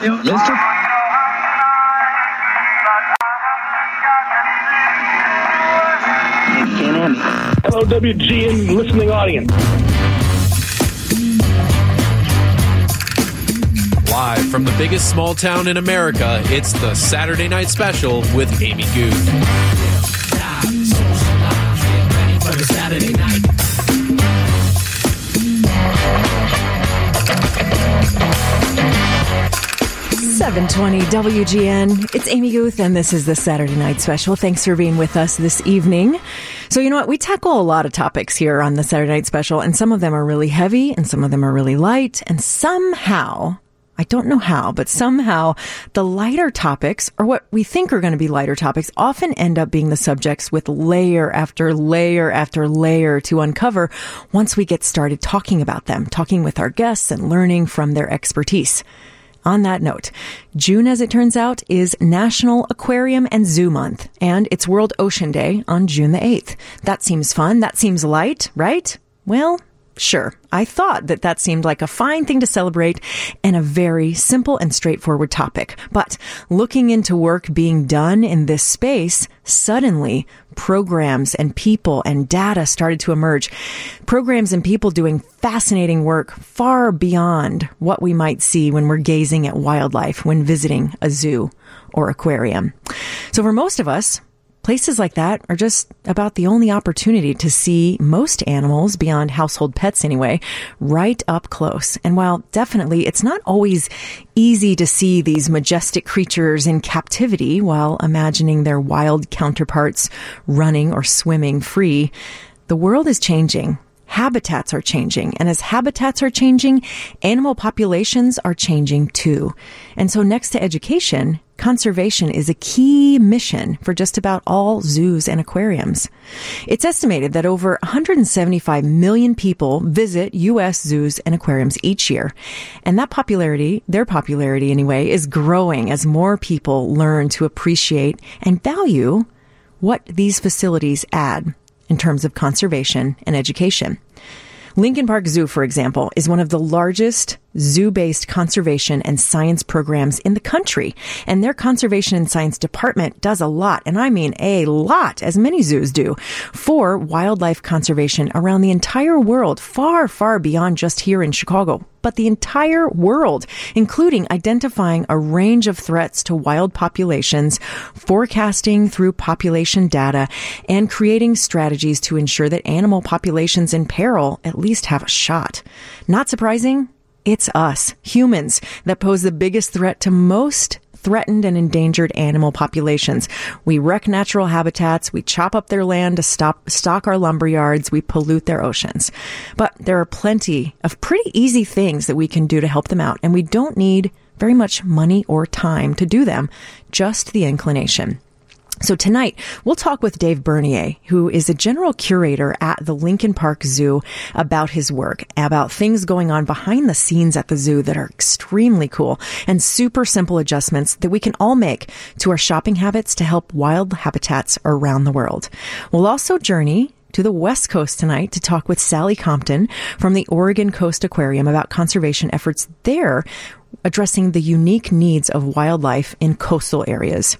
Listen. Hello, WGN listening audience. Live from the biggest small town in America, it's the Saturday Night Special with Amy Guth. 720 WGN. It's Amy Guth, and this is the Saturday Night Special. Thanks for being with us this evening. So, you know what? We tackle a lot of topics here on the Saturday Night Special, and some of them are really heavy, and some of them are really light, and somehow, I don't know how, but somehow the lighter topics, or what we think are going to be lighter topics, often end up being the subjects with layer after layer after layer to uncover once we get started talking about them, talking with our guests and learning from their expertise. On that note, June, as it turns out, is National Aquarium and Zoo Month, and it's World Ocean Day on June the 8th. That seems fun. That seems light, right? Well, Sure, I thought that that seemed like a fine thing to celebrate and a very simple and straightforward topic. But looking into work being done in this space, suddenly programs and people and data started to emerge. Programs and people doing fascinating work far beyond what we might see when we're gazing at wildlife when visiting a zoo or aquarium. So for most of us, Places like that are just about the only opportunity to see most animals, beyond household pets anyway, right up close. And while definitely it's not always easy to see these majestic creatures in captivity while imagining their wild counterparts running or swimming free, the world is changing habitats are changing. And as habitats are changing, animal populations are changing too. And so next to education, conservation is a key mission for just about all zoos and aquariums. It's estimated that over 175 million people visit U.S. zoos and aquariums each year. And that popularity, their popularity anyway, is growing as more people learn to appreciate and value what these facilities add in terms of conservation and education. Lincoln Park Zoo, for example, is one of the largest zoo based conservation and science programs in the country. And their conservation and science department does a lot, and I mean a lot, as many zoos do, for wildlife conservation around the entire world, far, far beyond just here in Chicago, but the entire world, including identifying a range of threats to wild populations, forecasting through population data, and creating strategies to ensure that animal populations in peril at least have a shot. Not surprising? It's us, humans, that pose the biggest threat to most threatened and endangered animal populations. We wreck natural habitats, we chop up their land to stop, stock our lumber yards, we pollute their oceans. But there are plenty of pretty easy things that we can do to help them out, and we don't need very much money or time to do them, just the inclination. So tonight, we'll talk with Dave Bernier, who is a general curator at the Lincoln Park Zoo about his work, about things going on behind the scenes at the zoo that are extremely cool and super simple adjustments that we can all make to our shopping habits to help wild habitats around the world. We'll also journey to the West Coast tonight to talk with Sally Compton from the Oregon Coast Aquarium about conservation efforts there addressing the unique needs of wildlife in coastal areas.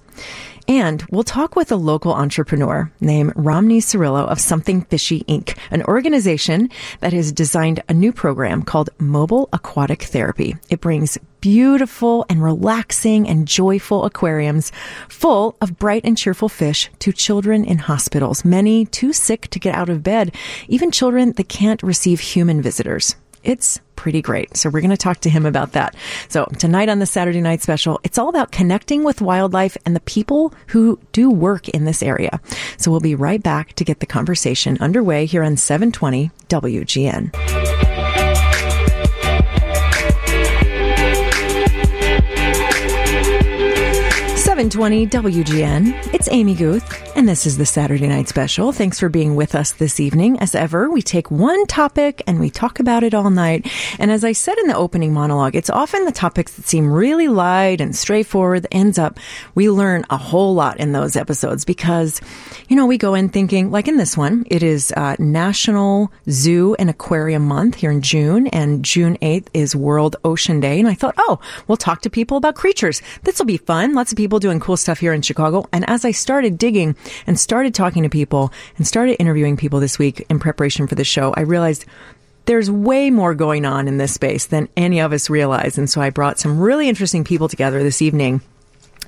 And we'll talk with a local entrepreneur named Romney Cirillo of Something Fishy Inc., an organization that has designed a new program called Mobile Aquatic Therapy. It brings beautiful and relaxing and joyful aquariums full of bright and cheerful fish to children in hospitals, many too sick to get out of bed, even children that can't receive human visitors. It's pretty great. So we're going to talk to him about that. So tonight on the Saturday night special, it's all about connecting with wildlife and the people who do work in this area. So we'll be right back to get the conversation underway here on 720 WGN. Seven twenty WGN. It's Amy Guth. And this is the Saturday Night Special. Thanks for being with us this evening. As ever, we take one topic and we talk about it all night. And as I said in the opening monologue, it's often the topics that seem really light and straightforward that ends up we learn a whole lot in those episodes because, you know, we go in thinking, like in this one, it is uh, National Zoo and Aquarium Month here in June, and June 8th is World Ocean Day. And I thought, oh, we'll talk to people about creatures. This will be fun. Lots of people doing cool stuff here in Chicago. And as I started digging, and started talking to people and started interviewing people this week in preparation for the show, I realized there's way more going on in this space than any of us realize. And so I brought some really interesting people together this evening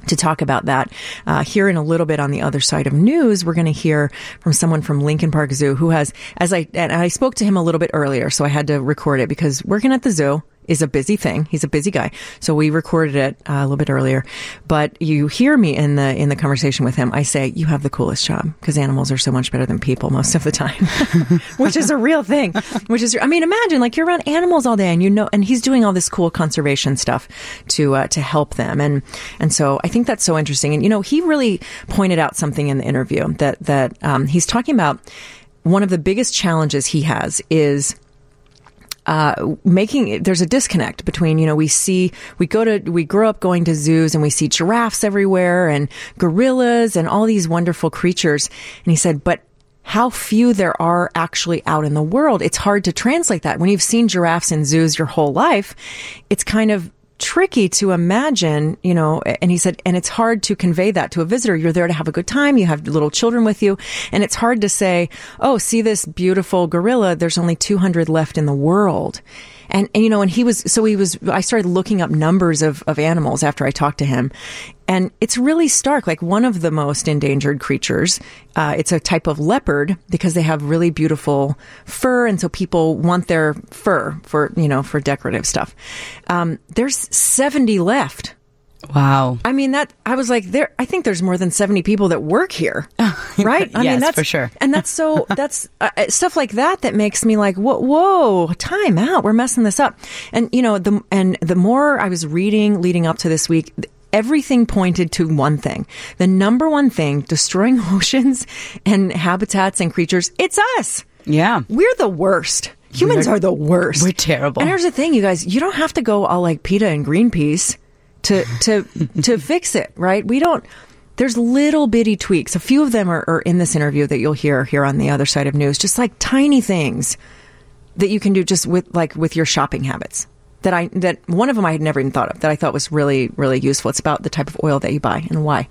to talk about that. Uh, here in a little bit on the other side of news, we're going to hear from someone from Lincoln Park Zoo who has, as I, and I spoke to him a little bit earlier, so I had to record it because working at the zoo, is a busy thing. He's a busy guy. So we recorded it uh, a little bit earlier, but you hear me in the in the conversation with him. I say you have the coolest job because animals are so much better than people most of the time, which is a real thing. Which is, I mean, imagine like you're around animals all day and you know, and he's doing all this cool conservation stuff to uh, to help them, and and so I think that's so interesting. And you know, he really pointed out something in the interview that that um, he's talking about. One of the biggest challenges he has is uh, making there's a disconnect between you know we see we go to we grow up going to zoos and we see giraffes everywhere and gorillas and all these wonderful creatures and he said but how few there are actually out in the world. It's hard to translate that. When you've seen giraffes in zoos your whole life, it's kind of tricky to imagine, you know, and he said, and it's hard to convey that to a visitor. You're there to have a good time. You have little children with you. And it's hard to say, oh, see this beautiful gorilla. There's only 200 left in the world. And, and, you know, and he was, so he was, I started looking up numbers of, of animals after I talked to him. And it's really stark. Like one of the most endangered creatures, uh, it's a type of leopard because they have really beautiful fur. And so people want their fur for, you know, for decorative stuff. Um, there's 70 left. Wow. I mean that I was like there I think there's more than 70 people that work here. Right? I yes, mean that's for sure. and that's so that's uh, stuff like that that makes me like whoa, whoa, time out. We're messing this up. And you know, the and the more I was reading leading up to this week, everything pointed to one thing. The number one thing destroying oceans and habitats and creatures, it's us. Yeah. We're the worst. Humans We're- are the worst. we're terrible. And here's the thing, you guys, you don't have to go all like PETA and Greenpeace to to to fix it, right? We don't there's little bitty tweaks. A few of them are, are in this interview that you'll hear here on the other side of news, just like tiny things that you can do just with like with your shopping habits. That I that one of them I had never even thought of that I thought was really really useful. It's about the type of oil that you buy and why.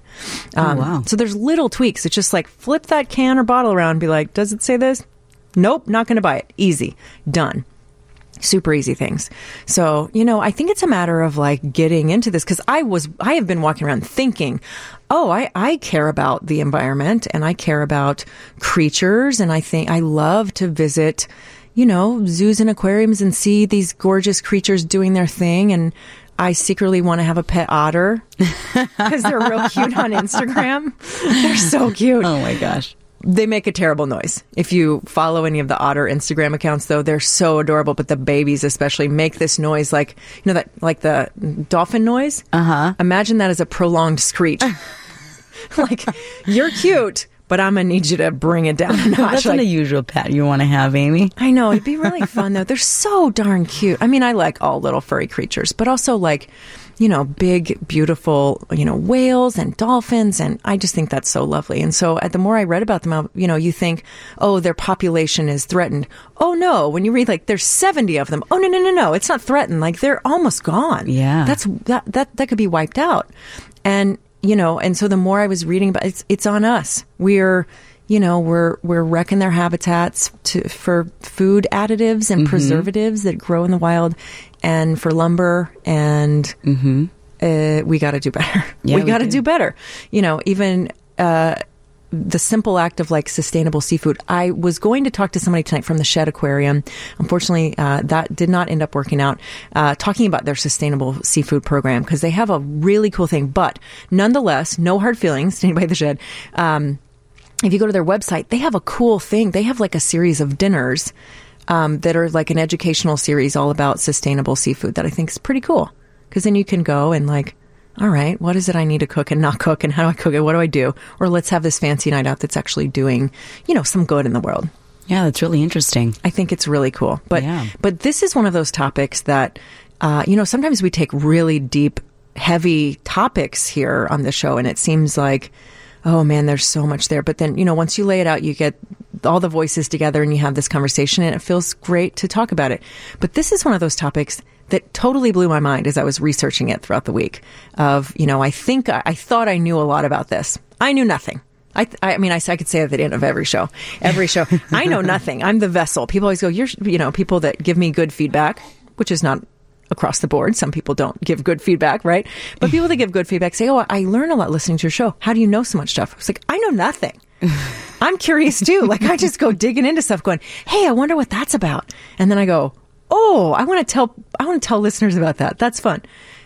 Um, wow. So there's little tweaks. It's just like flip that can or bottle around, and be like, does it say this? Nope, not going to buy it. Easy, done super easy things. So, you know, I think it's a matter of like getting into this because I was, I have been walking around thinking, oh, I, I care about the environment and I care about creatures. And I think I love to visit, you know, zoos and aquariums and see these gorgeous creatures doing their thing. And I secretly want to have a pet otter because they're real cute on Instagram. They're so cute Oh my gosh. They make a terrible noise. If you follow any of the otter Instagram accounts, though, they're so adorable. But the babies, especially, make this noise like you know that like the dolphin noise. Uh huh. Imagine that as a prolonged screech. like you're cute, but I'm gonna need you to bring it down a notch. That's an Like, unusual pet you want to have, Amy. I know it'd be really fun though. They're so darn cute. I mean, I like all little furry creatures, but also like, you know, big, beautiful, you know, whales and dolphins, and I just think that's so lovely. And so, uh, the more I read about them, you know, you think, oh, their population is threatened. Oh no, when you read like there's 70 of them. Oh no, no, no, no, it's not threatened. Like they're almost gone. Yeah. that's that that that could be wiped out. And you know, and so the more I was reading about it's it's on us. We're you know, we're we're wrecking their habitats to, for food additives and preservatives that grow in the wild, and for lumber, and uh, we got to do better. Yeah, we we got to do. do better. You know, even. Uh, the simple act of like sustainable seafood. I was going to talk to somebody tonight from the Shedd Aquarium. Unfortunately, uh, that did not end up working out. Uh, talking about their sustainable seafood program because they have a really cool thing. But nonetheless, no hard feelings to anybody at the Shedd. Um, if you go to their website, they have a cool thing. They have like a series of dinners um, that are like an educational series all about sustainable seafood that I think is pretty cool. Because then you can go and like all right, what is it I need to cook and not cook, and how do I cook it? What do I do? Or let's have this fancy night out that's actually doing, you know, some good in the world. Yeah, that's really interesting. I think it's really cool. But Yeah. but this is one of those topics that uh, you know sometimes we take really deep, heavy topics here on the show, and it seems like oh man, there's so much there. But then you know once you lay it out, you get all the voices together and you have this conversation, and it feels great to talk about it. But this is one of those topics that totally blew my mind as I was researching it throughout the week. Of you know, I think I, I thought I knew a lot about this. I knew nothing. I, I mean, I, I could say at the end of every show, every show, I know nothing. I'm the vessel. People always go, you're, you know, people that give me good feedback, which is not across the board. Some people don't give good feedback, right? But people that give good feedback say, oh, I learn a lot listening to your show. How do you know so much stuff? It's like, I know nothing. I'm curious too. Like I just go digging into stuff going, hey, I wonder what that's about. And then I go, oh, I want to tell, I want to tell listeners about that. That's fun.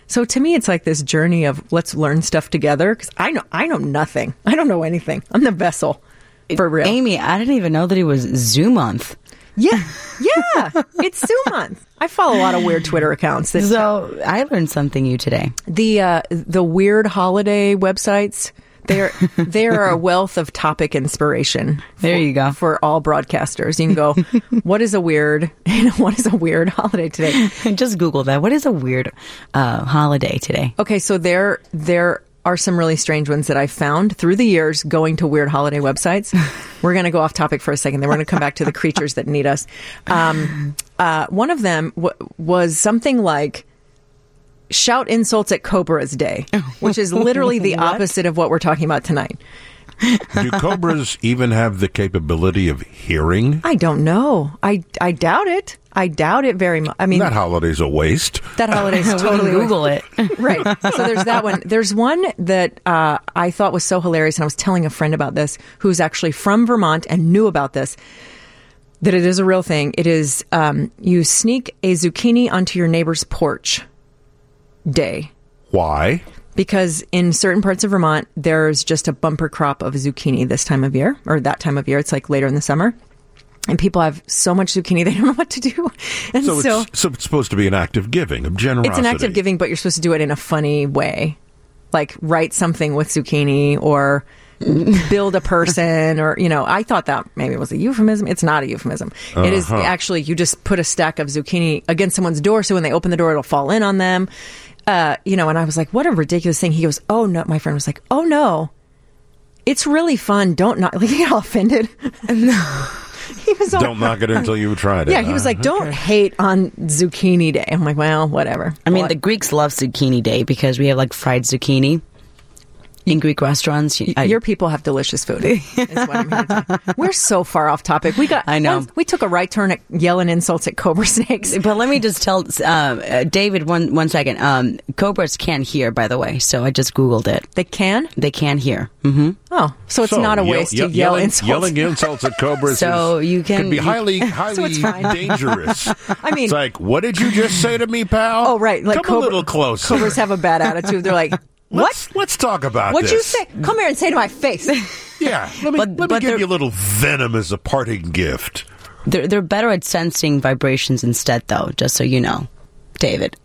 So to me, it's like this journey of let's learn stuff together because I know I know nothing. I don't know anything. I'm the vessel for real. Amy, I didn't even know that it was Zoo Month. Yeah, yeah. It's Sue month. I follow a lot of weird Twitter accounts. So I learned something new today. the uh, the weird holiday websites. They're they're a wealth of topic inspiration. There for- you go. for all broadcasters. You can go, what is a weird, you know, what is a weird holiday today? Just Google that. What is a weird uh, holiday today? Okay, so there there are some really strange ones that I found through the years going to weird holiday websites. We're going to go off topic for a second. Then we're going to come back to the creatures that need us. Um, uh, one of them w- was something like shout insults at Cobra's Day, which is literally the opposite of what we're talking about tonight. Do cobras even have the capability of hearing? I don't know. I I doubt it. I doubt it very much. I mean, That holiday's a waste. that holiday's We can totally Google it. right. So there's that one. There's one that uh, I thought was so hilarious, and I was telling a friend about this who's actually from Vermont and knew about this. That it is a real thing. It is um, you sneak a zucchini onto your neighbor's porch day Why? because in certain parts of Vermont there's just a bumper crop of zucchini this time of year or that time of year. It's like later in the summer. And people have so much zucchini they don't know what to do. And So, so, it's, so it's supposed to be an act of giving, of generosity. it's an act of giving, but you're supposed to do it in a funny way. Like write something with zucchini or build a person or, you know, I thought that maybe it was a euphemism. It's not a euphemism. It is Uh-huh. actually, you just put a stack of zucchini against someone's door. So when they open the door, it'll fall in on them. Uh, you know, and I was like, what a ridiculous thing. He goes, oh no, my friend was like, oh no, it's really fun. Don't not, like, he got all offended. No. he was all, Don't knock it until you've tried it. yeah, he was like, don't hate on zucchini day. I'm like, well, whatever. I mean, What? the Greeks love zucchini day because we have like fried zucchini in Greek restaurants. I- Your people have delicious food. Is what I'm here to tell you. We're so far off topic. We got. I know. once- we took a right turn at yelling insults at cobra snakes. but let me just tell um, uh, David one one second. Um, cobras can hear, by the way. So I just googled it. They can. They can hear. hmm Oh, so it's So, not a yell- waste yell- to yell yelling, insults. Yelling insults at cobras So is- you can- can be highly, highly it's fine. dangerous. I mean- it's like, what did you just say to me, pal? Oh, right. Like Come cobra- a little closer. Cobras have a bad attitude. They're like, what? Let's, let's talk about it. What'd this. you say? Come here and say to my face. Yeah, let me, But- let me but give you a little venom as a parting gift. They're they're better at sensing vibrations instead, though. Just so you know, David.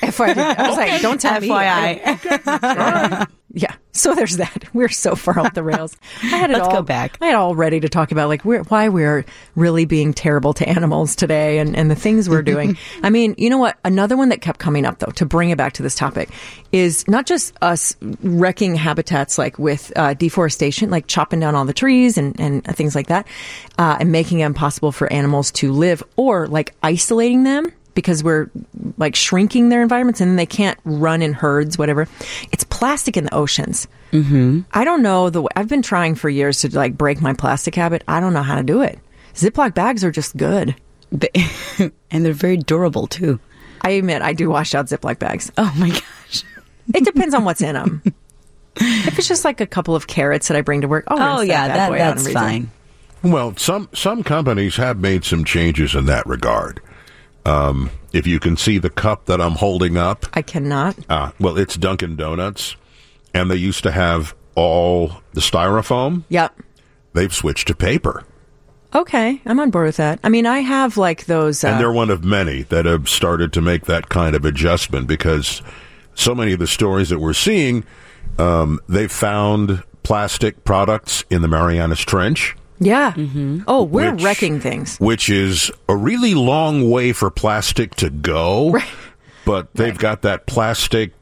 FYI. I was like, don't tell me. FYI. Yeah. So there's that. We're so far off the rails. I had it Let's all, go back. I had all ready to talk about like we're, why we're really being terrible to animals today and, and the things we're doing. I mean, you know what? Another one that kept coming up though, to bring it back to this topic, is not just us wrecking habitats like with uh, deforestation, like chopping down all the trees and, and things like that, uh, and making it impossible for animals to live or like isolating them because we're like shrinking their environments and they can't run in herds, whatever. It's plastic in the oceans. Mm-hmm. I don't know the. way- I've been trying for years to like break my plastic habit. I don't know how to do it. Ziploc bags are just good. They- and they're very durable too. I admit I do wash out Ziploc bags. Oh my gosh. It depends on what's in them. if it's just like a couple of carrots that I bring to work, oh, Oh yeah, bad that boy out and that's fine. Well, some some companies have made some changes in that regard. Um, if you can see the cup that I'm holding up, I cannot. uh, well, it's Dunkin' Donuts, and they used to have all the styrofoam. Yep. They've switched to paper, Okay, I'm on board with that. I mean, I have like those. Uh, and they're one of many that have started to make that kind of adjustment because so many of the stories that we're seeing, um, they've found plastic products in the Marianas Trench. Yeah. Oh, we're Which- wrecking things. which is a really long way for plastic to go. Right. But they've got that plastic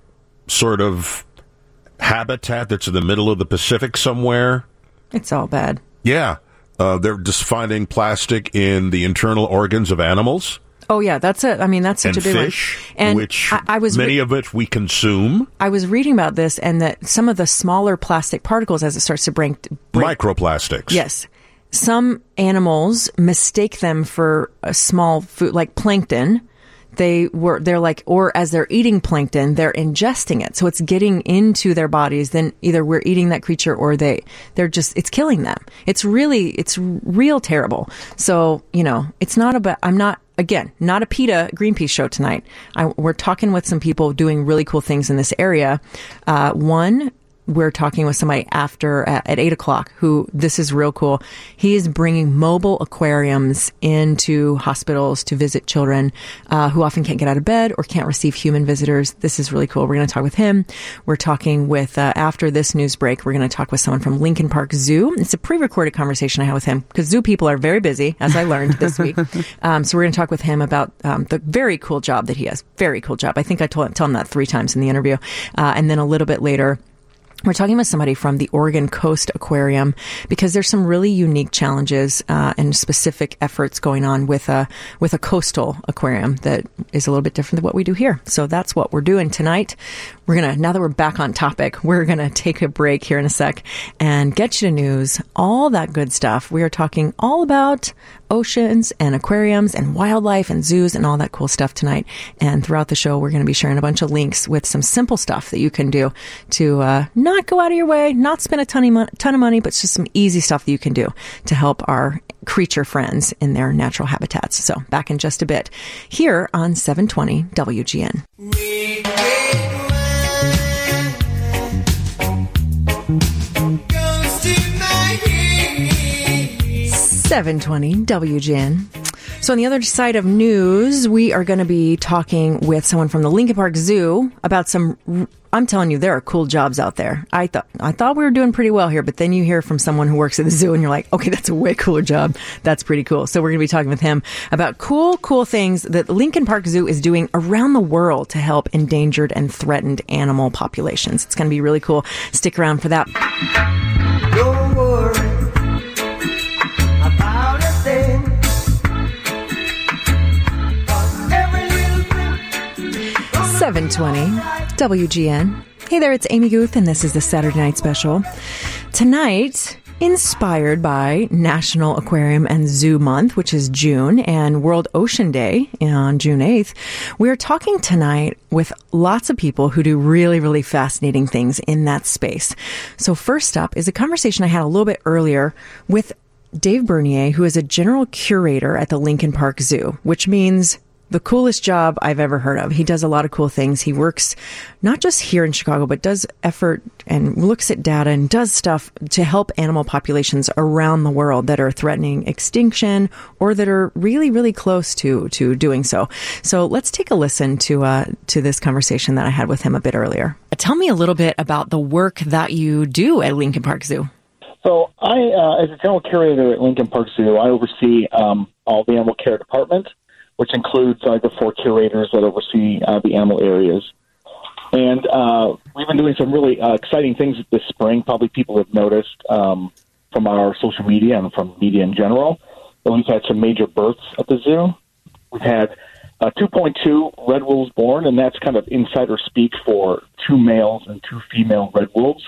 sort of habitat that's in the middle of the Pacific somewhere. It's all bad. Yeah. Uh, they're just finding plastic in the internal organs of animals Oh yeah, that's a. I mean, that's such and a big fish, one. And which I, I was many re- of it we consume. I was reading about this, and that some of the smaller plastic particles, as it starts to break, break Microplastics. Yes. Some animals mistake them for a small food, like plankton. They were, they're like, or as they're eating plankton, they're ingesting it. So it's getting into their bodies. Then either we're eating that creature or they, they're just, it's killing them. It's really, it's real terrible. So, you know, it's not about, I'm not, again, not a PETA Greenpeace show tonight. I, we're talking with some people doing really cool things in this area. Uh, one, we're talking with somebody after at, at eight o'clock who this is real cool. He is bringing mobile aquariums into hospitals to visit children uh, who often can't get out of bed or can't receive human visitors. This is really cool. We're going to talk with him. We're talking with uh, after this news break. We're going to talk with someone from Lincoln Park Zoo. It's a pre-recorded conversation I had with him because zoo people are very busy, as I learned this week. Um, so we're going to talk with him about um, the very cool job that he has. Very cool job. I think I told tell him that three times in the interview, uh, and then a little bit later. We're talking with somebody from the Oregon Coast Aquarium because there's some really unique challenges uh, and specific efforts going on with a with a coastal aquarium that is a little bit different than what we do here. So that's what we're doing tonight. We're gonna now that we're back on topic, we're gonna take a break here in a sec and get you to news, all that good stuff. We are talking all about oceans and aquariums and wildlife and zoos and all that cool stuff tonight. And throughout the show, we're going to be sharing a bunch of links with some simple stuff that you can do to uh, not go out of your way, not spend a ton of, mon- ton of money, but just some easy stuff that you can do to help our creature friends in their natural habitats. So back in just a bit here on 720 WGN. 720 WGN. So, on the other side of news, we are going to be talking with someone from the Lincoln Park Zoo about some. I'm telling you, there are cool jobs out there. I thought I thought we were doing pretty well here, but then you hear from someone who works at the zoo, and you're like, okay, that's a way cooler job. That's pretty cool. So, we're going to be talking with him about cool, cool things that Lincoln Park Zoo is doing around the world to help endangered and threatened animal populations. It's going to be really cool. Stick around for that. 720 WGN. Hey there, it's Amy Guth, and this is the Saturday Night Special. Tonight, inspired by National Aquarium and Zoo Month, which is June, and World Ocean Day on June 8th, we're talking tonight with lots of people who do really, really fascinating things in that space. So, first up is a conversation I had a little bit earlier with Dave Bernier, who is a general curator at the Lincoln Park Zoo, which means the coolest job I've ever heard of. He does a lot of cool things. He works not just here in Chicago, but does effort and looks at data and does stuff to help animal populations around the world that are threatening extinction or that are really, really close to to doing so. So let's take a listen to uh, to this conversation that I had with him a bit earlier. Tell me a little bit about the work that you do at Lincoln Park Zoo. So I, uh, as a general curator at Lincoln Park Zoo, I oversee um, all the animal care department, which includes uh, the four curators that oversee uh, the animal areas. And uh, we've been doing some really uh, exciting things this spring. Probably people have noticed um, from our social media and from media in general that we've had some major births at the zoo. We've had uh, 2.2 red wolves born, and that's kind of insider speak for two males and two female red wolves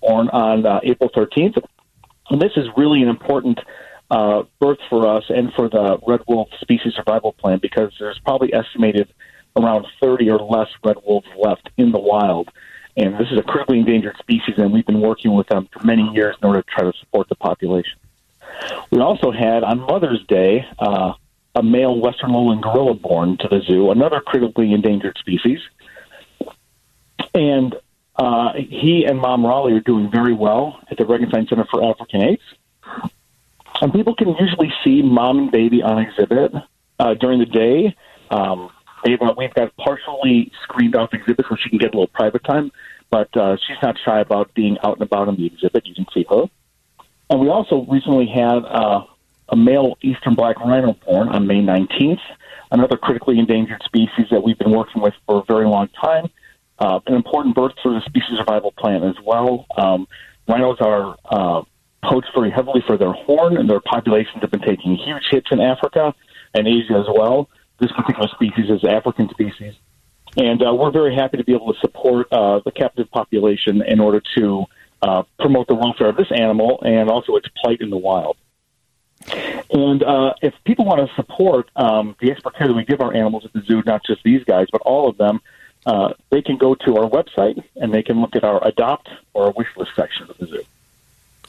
born on uh, April 13th. And this is really an important uh, birth for us and for the red wolf species survival plan because there's probably estimated around 30 or less red wolves left in the wild. And this is a critically endangered species, and we've been working with them for many years in order to try to support the population. We also had on Mother's Day uh, a male western lowland gorilla born to the zoo, another critically endangered species. And uh, he and Mom Rollie are doing very well at the Regenstein Center for African Apes. And people can usually see mom and baby on exhibit uh, during the day. Um, They've, we've got partially screened off exhibits where she can get a little private time, but uh, she's not shy about being out and about in the exhibit. You can see her. And we also recently had uh, a male eastern black rhino born on May 19th, another critically endangered species that we've been working with for a very long time. Uh, an important birth for the species survival plan as well. Um, rhinos are uh, poached very heavily for their horn, and their populations have been taking huge hits in Africa and Asia as well. This particular species is African species. And uh, we're very happy to be able to support uh, the captive population in order to uh, promote the welfare of this animal and also its plight in the wild. And uh, if people want to support um, the expert care that we give our animals at the zoo, not just these guys, but all of them, uh, they can go to our website and they can look at our adopt or wish list section of the zoo.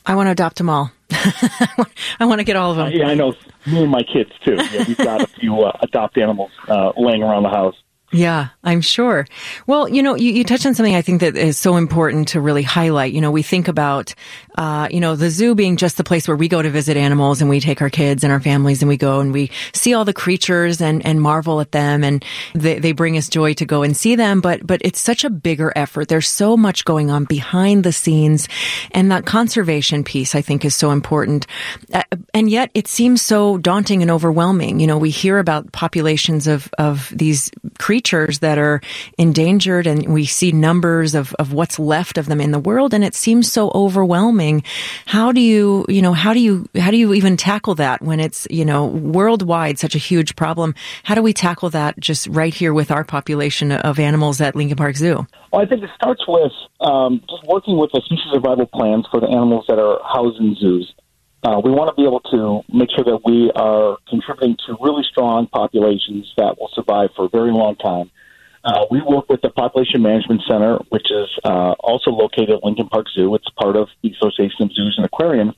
I want to adopt them all. I want to get all of them. Uh, yeah, I know. Me and my kids too. Yeah, we've got a few uh, adopt animals uh, laying around the house. Yeah, I'm sure. Well, you know, you, you touched on something I think that is so important to really highlight. You know, we think about, uh, you know, the zoo being just the place where we go to visit animals and we take our kids and our families and we go and we see all the creatures and, and marvel at them and they, they bring us joy to go and see them. But, but it's such a bigger effort. There's so much going on behind the scenes and that conservation piece I think is so important. Uh, and yet it seems so daunting and overwhelming. You know, we hear about populations of, of these creatures that are endangered and we see numbers of, of what's left of them in the world and it seems so overwhelming. How do you, you know, how do you, how do you even tackle that when it's, you know, worldwide such a huge problem? How do we tackle that just right here with our population of animals at Lincoln Park Zoo? Well, I think it starts with um, just working with the species survival plans for the animals that are housed in zoos. Uh, we want to be able to make sure that we are contributing to really strong populations that will survive for a very long time. Uh, we work with the Population Management Center, which is uh, also located at Lincoln Park Zoo. It's part of the Association of Zoos and Aquariums,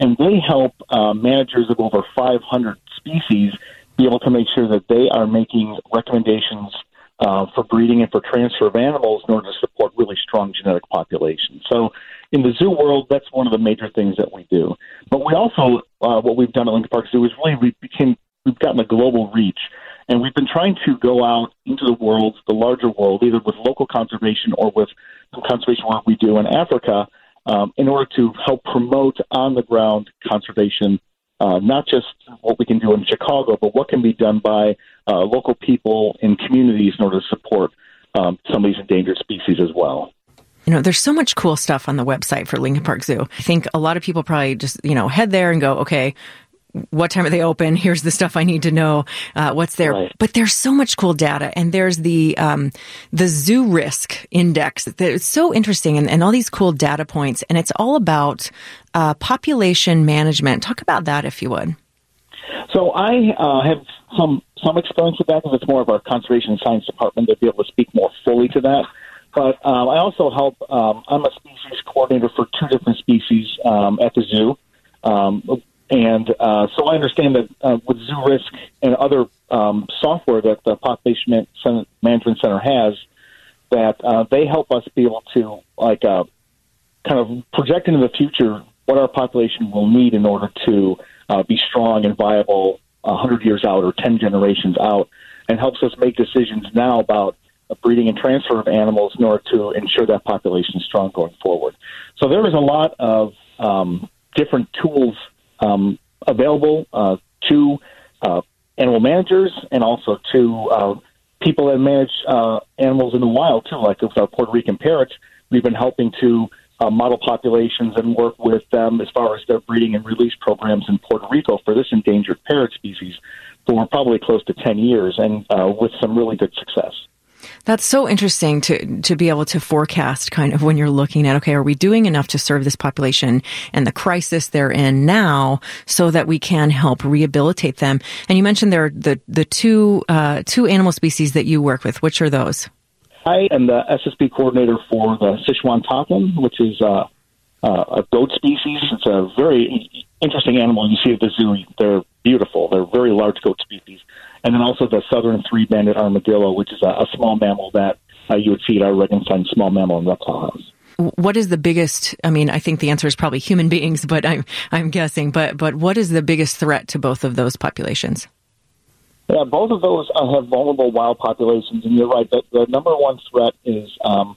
and they help uh, managers of over 500 species be able to make sure that they are making recommendations uh, for breeding and for transfer of animals in order to support really strong genetic populations. So in the zoo world, that's one of the major things that we do. But we also, uh, what we've done at Lincoln Park Zoo is really we became we've gotten a global reach, and we've been trying to go out into the world, the larger world, either with local conservation or with some conservation work we do in Africa, um, in order to help promote on the ground conservation. Uh, not just what we can do in Chicago, but what can be done by uh, local people in communities in order to support um, some of these endangered species as well. You know, there's so much cool stuff on the website for Lincoln Park Zoo. I think a lot of people probably just, you know, head there and go, okay, what time are they open? Here's the stuff I need to know. Uh, what's there? Right. But there's so much cool data, and there's the um, the zoo risk index. It's so interesting, and, and all these cool data points, and it's all about uh, population management. Talk about that, if you would. So I uh, have some some experience with that because it's more of our conservation science department to be able to speak more fully to that. But um, I also help. Um, I'm a species coordinator for two different species um, at the zoo, um, and uh, so I understand that uh, with Zoo Risk and other um, software that the Population Man- Management Center has, that uh, they help us be able to like uh, kind of project into the future what our population will need in order to uh, be strong and viable a 100 years out or 10 generations out, and helps us make decisions now about breeding and transfer of animals in order to ensure that population is strong going forward. So there is a lot of um, different tools um, available uh, to uh, animal managers and also to uh, people that manage uh, animals in the wild too, like with our Puerto Rican parrots. We've been helping to uh, model populations and work with them as far as their breeding and release programs in Puerto Rico for this endangered parrot species for probably close to 10 years and uh, with some really good success. That's so interesting to to be able to forecast kind of when you're looking at okay, are we doing enough to serve this population and the crisis they're in now, so that we can help rehabilitate them? And you mentioned there are the the two uh, two animal species that you work with. Which are those? I am the SSP coordinator for the Sichuan Takin, which is uh, uh, a goat species. It's a very interesting animal you see at the zoo. They're beautiful. They're very large goat species. And then also the southern three-banded armadillo, which is a, a small mammal that uh, you would see at our Regenstein Small Mammal and Reptile House. What is the biggest? I mean, I think the answer is probably human beings, but I'm I'm guessing. But but what is the biggest threat to both of those populations? Yeah, both of those uh, have vulnerable wild populations, and you're right. that the number one threat is um,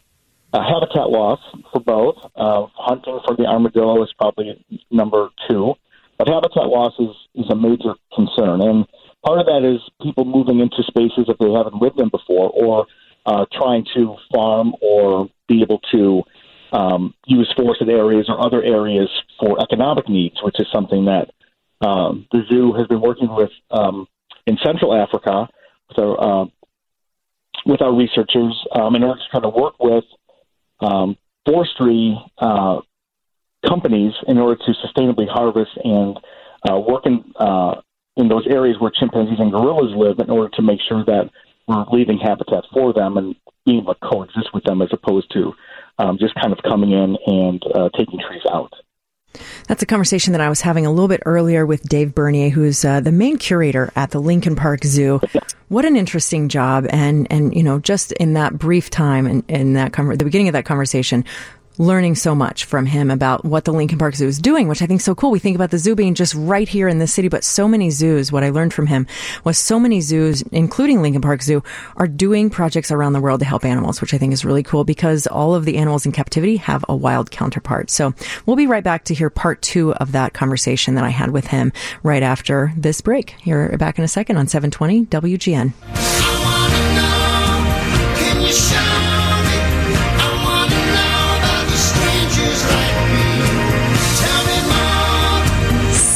uh, habitat loss for both. Uh, hunting for the armadillo is probably number two, but habitat loss is, is a major concern. And part of that is people moving into spaces that they haven't lived in before, or uh, trying to farm or be able to um, use forested areas or other areas for economic needs, which is something that um, the zoo has been working with um, in Central Africa with our, uh, with our researchers um, in order to try to work with um, forestry uh, companies in order to sustainably harvest and uh, work in, uh, in those areas where chimpanzees and gorillas live in order to make sure that we're leaving habitat for them and being able to coexist with them as opposed to um, just kind of coming in and uh, taking trees out. That's a conversation that I was having a little bit earlier with Dave Bernier, who's uh, the main curator at the Lincoln Park Zoo. What an interesting job, and and you know, just in that brief time in, in that conver- the beginning of that conversation, learning so much from him about what the Lincoln Park Zoo is doing, which I think is so cool. We think about the zoo being just right here in the city, but so many zoos, what I learned from him was so many zoos, including Lincoln Park Zoo, are doing projects around the world to help animals, which I think is really cool because all of the animals in captivity have a wild counterpart. So we'll be right back to hear part two of that conversation that I had with him right after this break. Here back in a second on 720 WGN.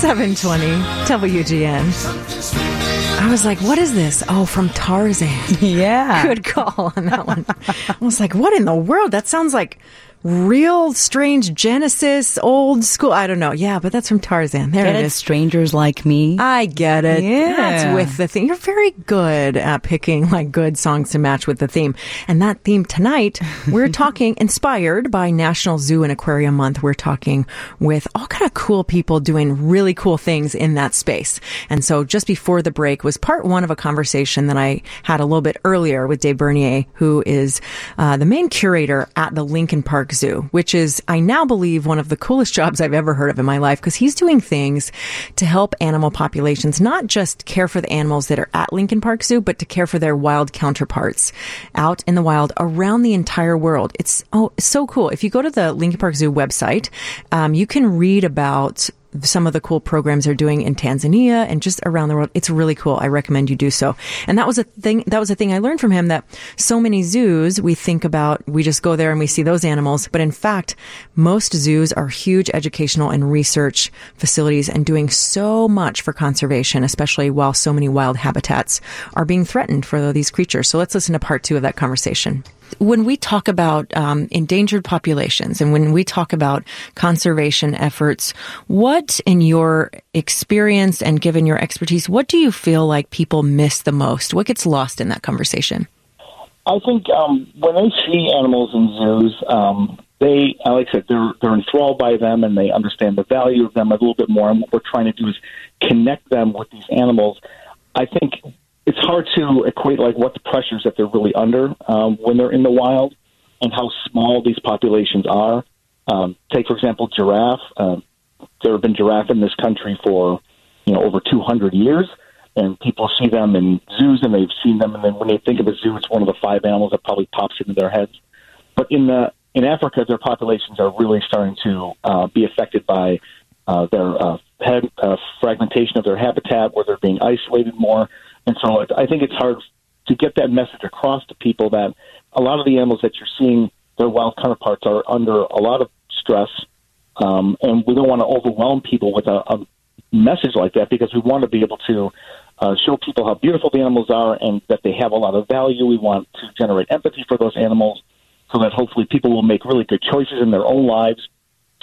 720 WGN. I was like, what is this? Oh, from Tarzan. Yeah. Good call on that one. I was like, what in the world? That sounds like real strange Genesis, old school. I don't know. Yeah, but that's from Tarzan. There Get it it? is. Strangers like me. I get it. Yeah. That's with the theme. You're very good at picking like good songs to match with the theme. And that theme tonight, we're talking inspired by National Zoo and Aquarium Month. We're talking with all kind of cool people doing really cool things in that space. And so just before the break was part one of a conversation that I had a little bit earlier with Dave Bernier, who is uh, the main curator at the Lincoln Park Zoo, which is, I now believe, one of the coolest jobs I've ever heard of in my life because he's doing things to help animal populations not just care for the animals that are at Lincoln Park Zoo, but to care for their wild counterparts out in the wild around the entire world. It's oh so cool. If you go to the Lincoln Park Zoo website, um, you can read about some of the cool programs they're doing in Tanzania and just around the world. It's really cool. I recommend you do so. And that was a thing, that was a thing I learned from him that so many zoos, we think about, we just go there and we see those animals. But in fact, most zoos are huge educational and research facilities and doing so much for conservation, especially while so many wild habitats are being threatened for these creatures. So let's listen to part two of that conversation when we talk about um, endangered populations and when we talk about conservation efforts, what in your experience and given your expertise, what do you feel like people miss the most? What gets lost in that conversation? I think um, when they see animals in zoos, um, they, like I said, they're they're enthralled by them and they understand the value of them a little bit more. And what we're trying to do is connect them with these animals. I think it's hard to equate like what the pressures that they're really under um, when they're in the wild and how small these populations are. Um, take for example, giraffe. Uh, there have been giraffe in this country for you know over 200 years and people see them in zoos and they've seen them and then when they think of a zoo it's one of the five animals that probably pops into their heads but in the in africa their populations are really starting to uh, be affected by uh, their uh, head, uh, fragmentation of their habitat where they're being isolated more and so it, i think it's hard to get that message across to people that a lot of the animals that you're seeing their wild counterparts are under a lot of stress um, and we don't want to overwhelm people with a, a message like that because we want to be able to uh, show people how beautiful the animals are and that they have a lot of value. We want to generate empathy for those animals so that hopefully people will make really good choices in their own lives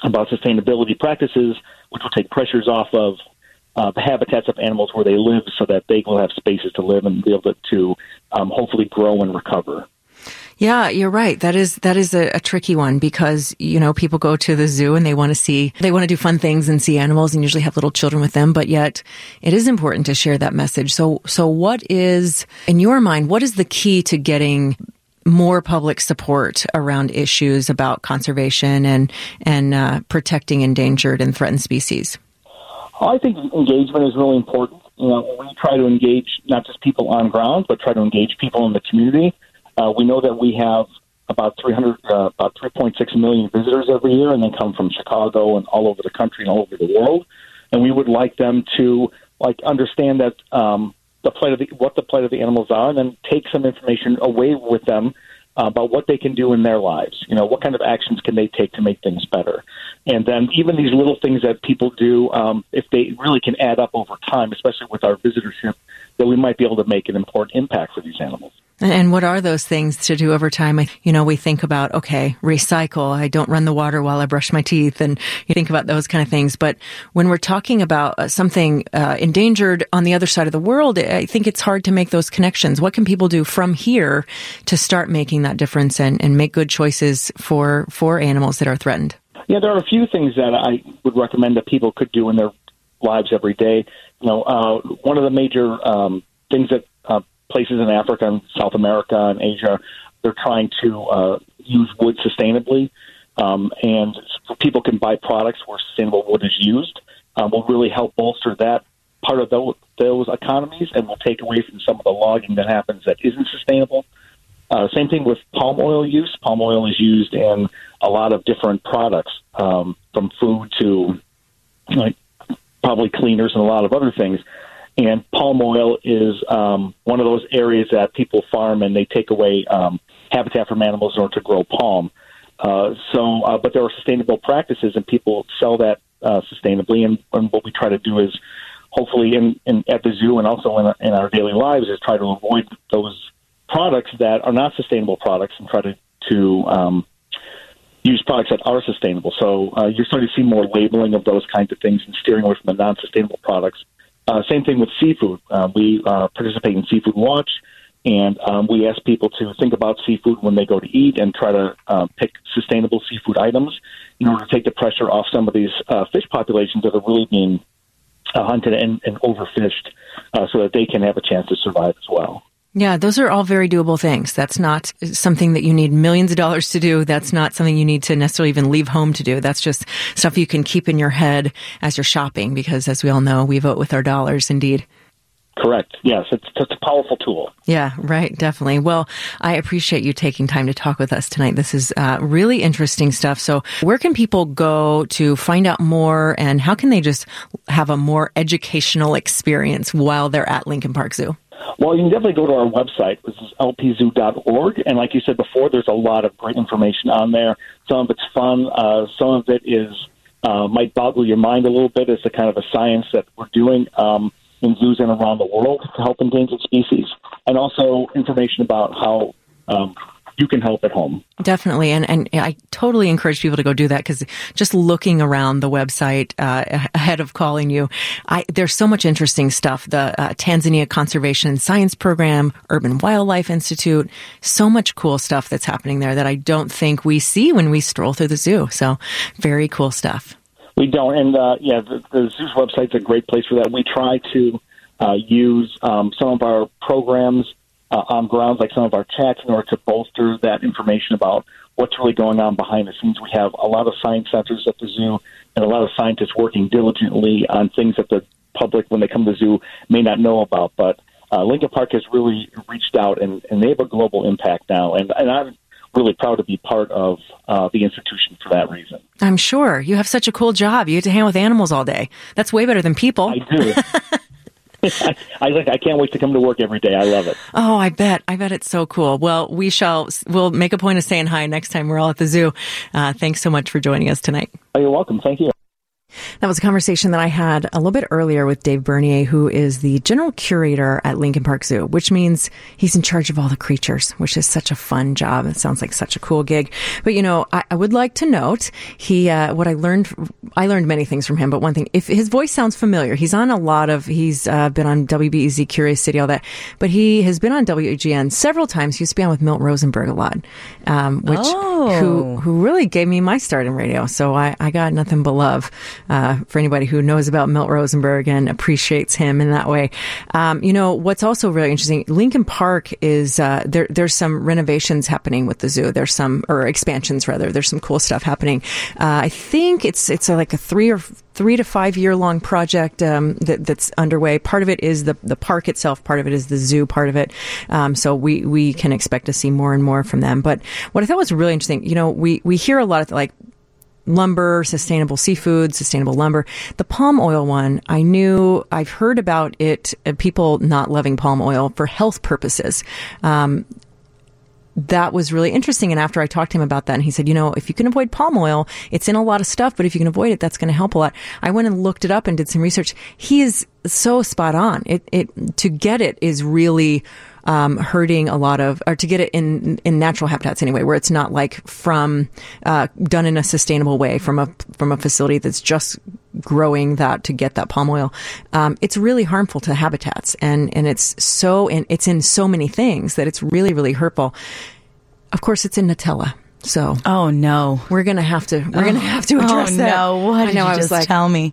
about sustainability practices, which will take pressures off of uh, the habitats of animals where they live so that they will have spaces to live and be able to, to um, hopefully grow and recover. Yeah, you're right. That is that is a, a, tricky one because you know people go to the zoo and they want to see they want to do fun things and see animals and usually have little children with them, but yet it is important to share that message. So so what is in your mind what is the key to getting more public support around issues about conservation and and uh, protecting endangered and threatened species? I think engagement is really important. you know, we try to engage not just people on ground, but try to engage people in the community. Uh, we know that we have about 300, uh, about 3.6 million visitors every year, and they come from Chicago and all over the country and all over the world. And we would like them to like understand that um, the plight of the, what the plight of the animals are, and then take some information away with them uh, about what they can do in their lives. You know, what kind of actions can they take to make things better? And then even these little things that people do, um, if they really can add up over time, especially with our visitorship, that we might be able to make an important impact for these animals. And- what are those things to do over time? You know, we think about, okay, recycle. I don't run the water while I brush my teeth. And you think about those kind of things. But when we're talking about uh, something uh, endangered on the other side of the world, I think it's hard to make those connections. What can people do from here to start making that difference and, and make good choices for, for animals that are threatened? Yeah, there are a few things that I would recommend that people could do in their lives every day. You know, uh, one of the major um, things that uh, places in Africa and South America and Asia they're trying to uh, use wood sustainably, um, and people can buy products where sustainable wood is used. Um, will really help bolster that part of those, those economies, and will take away from some of the logging that happens that isn't sustainable. Same thing with palm oil use. Palm oil is used in a lot of different products, um, from food to like probably cleaners and a lot of other things. And palm oil is um, one of those areas that people farm and they take away um, habitat from animals in order to grow palm. Uh, so, uh, but there are sustainable practices, and people sell that uh, sustainably. And, and what we try to do is, hopefully, in, in at the zoo and also in, in our daily lives, is try to avoid those products that are not sustainable products and try to to um, use products that are sustainable. So uh, you're starting to see more labeling of those kinds of things and steering away from the non-sustainable products. Uh, same thing with seafood. Uh, we uh, participate in Seafood Watch, and um, we ask people to think about seafood when they go to eat and try to uh, pick sustainable seafood items in order to take the pressure off some of these uh, fish populations that are really being uh, hunted and, and overfished so that they can have a chance to survive as well. Yeah, those are all very doable things. That's not something that you need millions of dollars to do. That's not something you need to necessarily even leave home to do. That's just stuff you can keep in your head as you're shopping because as we all know, we vote with our dollars indeed. Correct. Yes, it's, it's a powerful tool. Yeah, right. Definitely. Well, I appreciate you taking time to talk with us tonight. This is uh, really interesting stuff. So, where can people go to find out more, and how can they just have a more educational experience while they're at Lincoln Park Zoo? Well, you can definitely go to our website, which is lpzoo.org. And like you said before, there's a lot of great information on there. Some of it's fun. Uh, some of it is uh, might boggle your mind a little bit It's the kind of a science that we're doing um, in zoos and around the world to help endangered species, and also information about how um, you can help at home. Definitely. And, and I totally encourage people to go do that because just looking around the website uh, ahead of calling you, I, there's so much interesting stuff. The uh, Tanzania Conservation Science Program, Urban Wildlife Institute, so much cool stuff that's happening there that I don't think we see when we stroll through the zoo. So very cool stuff. We don't, and uh, yeah, the, the zoo's website's a great place for that. We try to uh, use um, some of our programs uh, on grounds, like some of our chats, in order to bolster that information about what's really going on behind the scenes. We have a lot of science centers at the zoo, and a lot of scientists working diligently on things that the public, when they come to the zoo, may not know about. But uh, Lincoln Park has really reached out, and, and they have a global impact now. And, and I'm really proud to be part of uh, the institution for that reason. I'm sure you have such a cool job. You get to hang with animals all day. That's way better than people. I do. I, I I can't wait to come to work every day. I love it. Oh, I bet. I bet it's so cool. Well, we shall, we'll make a point of saying hi next time we're all at the zoo. Uh, thanks so much for joining us tonight. Oh, you're welcome. Thank you. That was a conversation that I had a little bit earlier with Dave Bernier, who is the general curator at Lincoln Park Zoo, which means he's in charge of all the creatures, which is such a fun job. It sounds like such a cool gig. But you know, I, I would like to note he, uh, what I learned, I learned many things from him, but one thing, if his voice sounds familiar, he's on a lot of, he's uh, been on WBEZ, Curious City, all that, but he has been on WGN several times. He used to be on with Milt Rosenberg a lot, um, which, Oh. who, who really gave me my start in radio. So I, I got nothing but love uh, for anybody who knows about Milt Rosenberg and appreciates him in that way. Um, you know, what's also really interesting, Lincoln Park is, uh, there, there's some renovations happening with the zoo. There's some, or expansions rather. There's some cool stuff happening. Uh, I think it's, it's like a three or three to five year long project um, that, that's underway. Part of it is the the park itself. Part of it is the zoo. Part of it. Um, so we we can expect to see more and more from them. But what I thought was really interesting, you know, we we hear a lot of like lumber, sustainable seafood, sustainable lumber. The palm oil one, I knew, I've heard about it, uh, people not loving palm oil for health purposes. Um, that was really interesting. And after I talked to him about that, and he said, you know, if you can avoid palm oil, it's in a lot of stuff, but if you can avoid it, that's going to help a lot. I went and looked it up and did some research. He is so spot on. It, it, to get it is really, um, hurting a lot of, or to get it in, in natural habitats anyway, where it's not like from, uh, done in a sustainable way from a, from a facility that's just growing that to get that palm oil. Um, it's really harmful to habitats and, and it's so, and it's in so many things that it's really, really hurtful. Of course, it's in Nutella. So Oh no. we're gonna have to we're gonna have to address oh, that. no. What I know. you I was just like, tell me?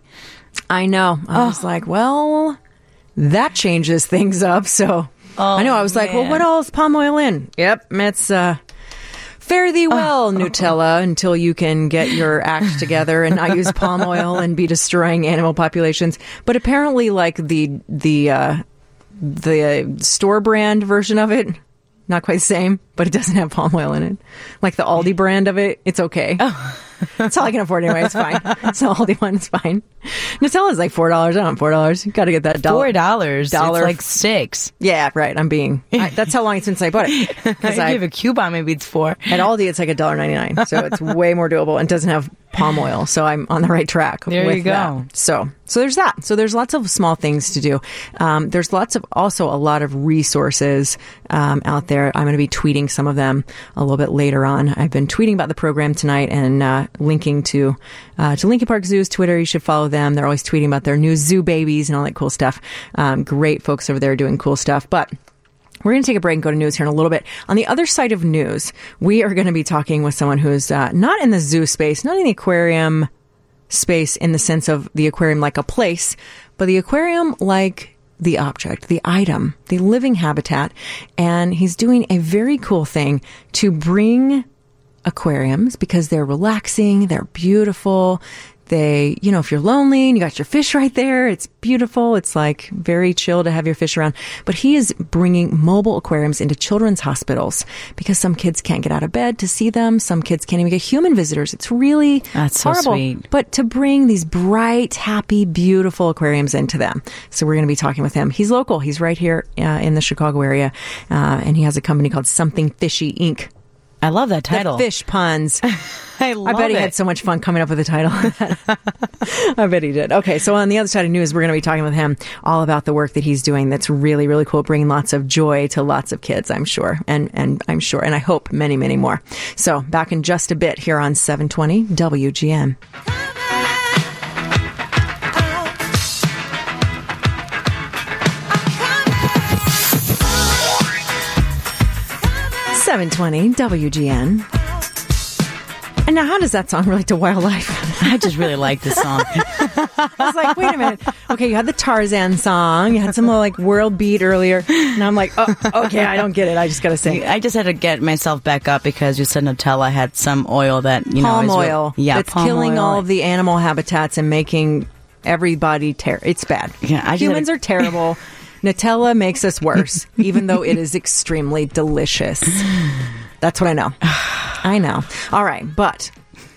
I know. I was like, well, that changes things up. So I know. I was like, well, what all is palm oil in? Yep, it's uh, fare thee well, Nutella, until you can get your act together and not use palm oil and be destroying animal populations. But apparently, like the the uh, the store brand version of it. Not quite the same, but it doesn't have palm oil in it. Like the Aldi brand of it, it's okay. Oh. It's all I can afford anyway. It's fine. It's the Aldi one. It's fine. Nutella is like four dollars. I don't four dollars. You got to get that dollar. Four dollars. Dollar. It's like six. Yeah, right. I'm being. I, that's how long it's since I bought it. I Because I give a coupon, maybe it's four. at Aldi it's like a dollar ninety nine, so it's way more doable and doesn't have palm oil. So I'm on the right track. There with you go. that. So so there's that. So there's lots of small things to do. Um, there's lots of also a lot of resources um, out there. I'm going to be tweeting some of them a little bit later on. I've been tweeting about the program tonight and uh, linking to uh, to Lincoln Park Zoo's Twitter. You should follow them. They're always tweeting about their new zoo babies and all that cool stuff. Um, great folks over there doing cool stuff, but. We're going to take a break and go to news here in a little bit. On the other side of news, we are going to be talking with someone who's uh, not in the zoo space, not in the aquarium space in the sense of the aquarium like a place, but the aquarium like the object, the item, the living habitat. And he's doing a very cool thing to bring aquariums because they're relaxing, they're beautiful. They, you know, if you're lonely and you got your fish right there, it's beautiful. It's like very chill to have your fish around. But he is bringing mobile aquariums into children's hospitals because some kids can't get out of bed to see them. Some kids can't even get human visitors. It's really That's so horrible. sweet. But to bring these bright, happy, beautiful aquariums into them. So we're going to be talking with him. He's local. He's right here uh, in the Chicago area. Uh, and he has a company called Something Fishy Inc. I love that title. The fish puns. I love I bet he it. had so much fun coming up with the title. I bet he did. Okay, so on the other side of news, we're going to be talking with him all about the work that he's doing. That's really, really cool, bringing lots of joy to lots of kids. I'm sure, and and I'm sure, and I hope many, many more. So back in just a bit here on 720 WGN. Seven twenty WGN. And now, how does that song relate to wildlife? I just really like this song. I was like, wait a minute. Okay, you had the Tarzan song. You had some like world beat earlier. And I'm like, oh, okay, I don't get it. I just got to sing. I just had to get myself back up because you said Nutella had some oil that you know palm re- oil. yeah, palm killing oil. all of the animal habitats and making everybody ter- It's bad. Yeah, Humans are terrible. Nutella makes us worse, even though it is extremely delicious. That's what I know. I know. All right, but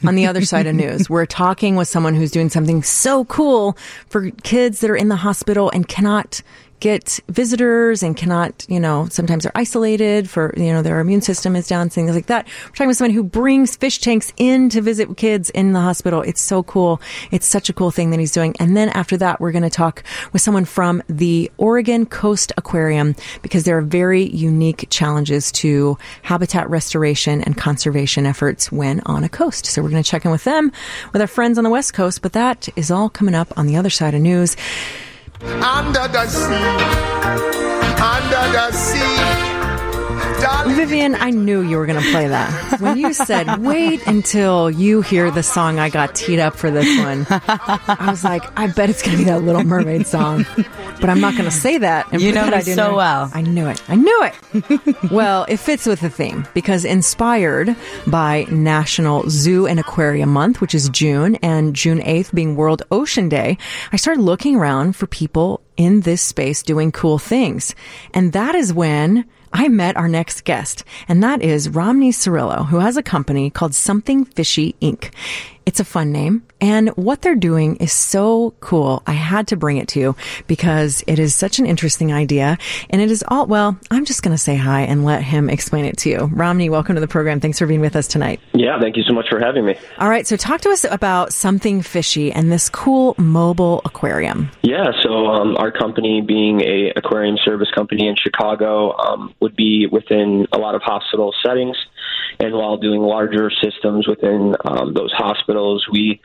on the other side of news, we're talking with someone who's doing something so cool for kids that are in the hospital and cannot get visitors and cannot, you know, sometimes they're isolated for, you know, their immune system is down, things like that. We're talking with someone who brings fish tanks in to visit kids in the hospital. It's so cool. It's such a cool thing that he's doing. And then after that, we're going to talk with someone from the Oregon Coast Aquarium because there are very unique challenges to habitat restoration and conservation efforts when on a coast. So we're going to check in with them, with our friends on the West Coast, but that is all coming up on the other side of news. Under the sea, under the sea. Vivian, I knew you were going to play that. When you said, wait until you hear the song I got teed up for this one, I was like, I bet it's going to be that Little Mermaid song. But I'm not going to say that. and You know pretend me I didn't so know. well. I knew it. I knew it. well, it fits with the theme because inspired by National Zoo and Aquarium Month, which is June, and June 8th being World Ocean Day, I started looking around for people in this space doing cool things. And that is when I met our next guest, and that is Romney Cirillo, who has a company called Something Fishy Inc. It's a fun name, and what they're doing is so cool. I had to bring it to you because it is such an interesting idea, and it is all, well, I'm just going to say hi and let him explain it to you. Romney, welcome to the program. Thanks for being with us tonight. Yeah, thank you so much for having me. All right, so talk to us about Something Fishy and this cool mobile aquarium. Yeah, so um, our company, being a aquarium service company in Chicago, um, would be within a lot of hospital settings, and while doing larger systems within um, those hospitals, we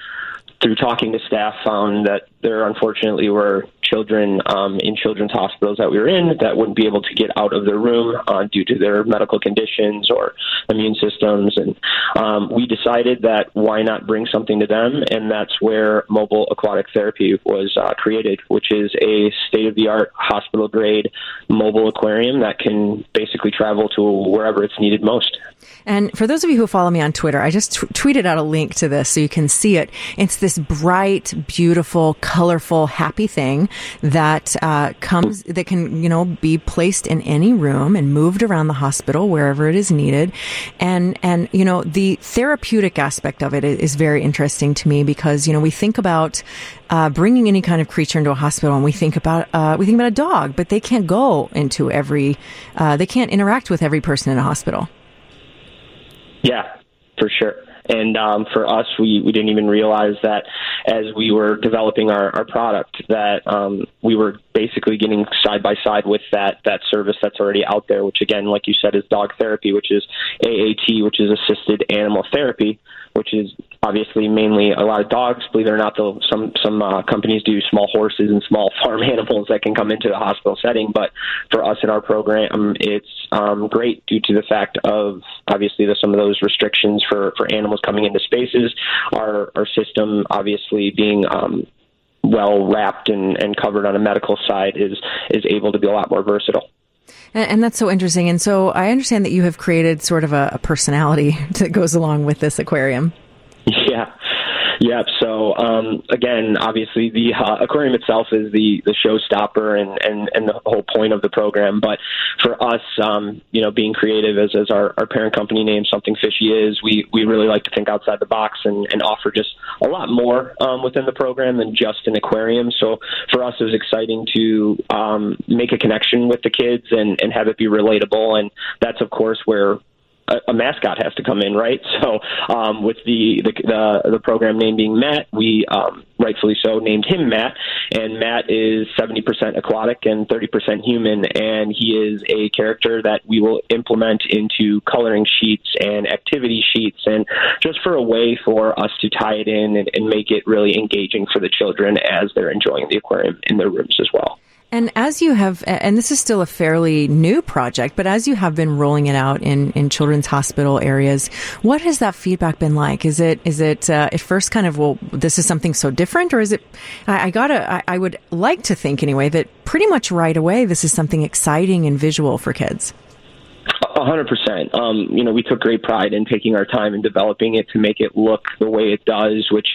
through talking to staff found that there unfortunately were children um, in children's hospitals that we were in that wouldn't be able to get out of their room uh, due to their medical conditions or immune systems. And um, we decided that why not bring something to them? And that's where mobile aquatic therapy was uh, created which is a state-of-the-art hospital grade mobile aquarium that can basically travel to wherever it's needed most And for those of you who follow me on Twitter, I just t- tweeted out a link to this so you can see it. It's this bright, beautiful, colorful, happy thing that uh, comes that can you know be placed in any room and moved around the hospital wherever it is needed. And and you know the therapeutic aspect of it is very interesting to me because you know we think about uh, bringing any kind of creature into a hospital and we think about uh, we think about a dog, but they can't go into every uh, they can't interact with every person in a hospital. Yeah, for sure. And um, for us, we, we didn't even realize that as we were developing our, our product, that um, we were basically getting side by side with that that service that's already out there. Which again, like you said, is dog therapy, which is AAT, which is assisted animal therapy, which is obviously mainly a lot of dogs. Believe it or not, though, some some uh, companies do small horses and small farm animals that can come into the hospital setting. But for us in our program, it's um, great due to the fact of obviously the, some of those restrictions for for animals coming into spaces. Our our system obviously being um, well wrapped and, and covered on a medical side is is able to be a lot more versatile. And, and that's so interesting. And so I understand that you have created sort of a, a personality that goes along with this aquarium. Yeah. Yep. So um, again, obviously, the uh, aquarium itself is the the showstopper and, and and the whole point of the program. But for us, um, you know, being creative as as our, our parent company name, something fishy is, we we really like to think outside the box and, and offer just a lot more um, within the program than just an aquarium. So for us, it was exciting to um, make a connection with the kids and and have it be relatable. And that's of course where a, mascot has to come in, right? So, um, with the, the the the program name being Matt, we um, rightfully so named him Matt, and Matt is seventy percent aquatic and thirty percent human, and he is a character that we will implement into coloring sheets and activity sheets, and just for a way for us to tie it in and, and make it really engaging for the children as they're enjoying the aquarium in their rooms as well. And as you have, and this is still a fairly new project, but as you have been rolling it out in, in children's hospital areas, what has that feedback been like? Is it is it uh, at first kind of well, this is something so different, or is it? I, I gotta, I, I would like to think anyway that pretty much right away this is something exciting and visual for kids. A hundred percent. Um, you know, we took great pride in taking our time and developing it to make it look the way it does. Which,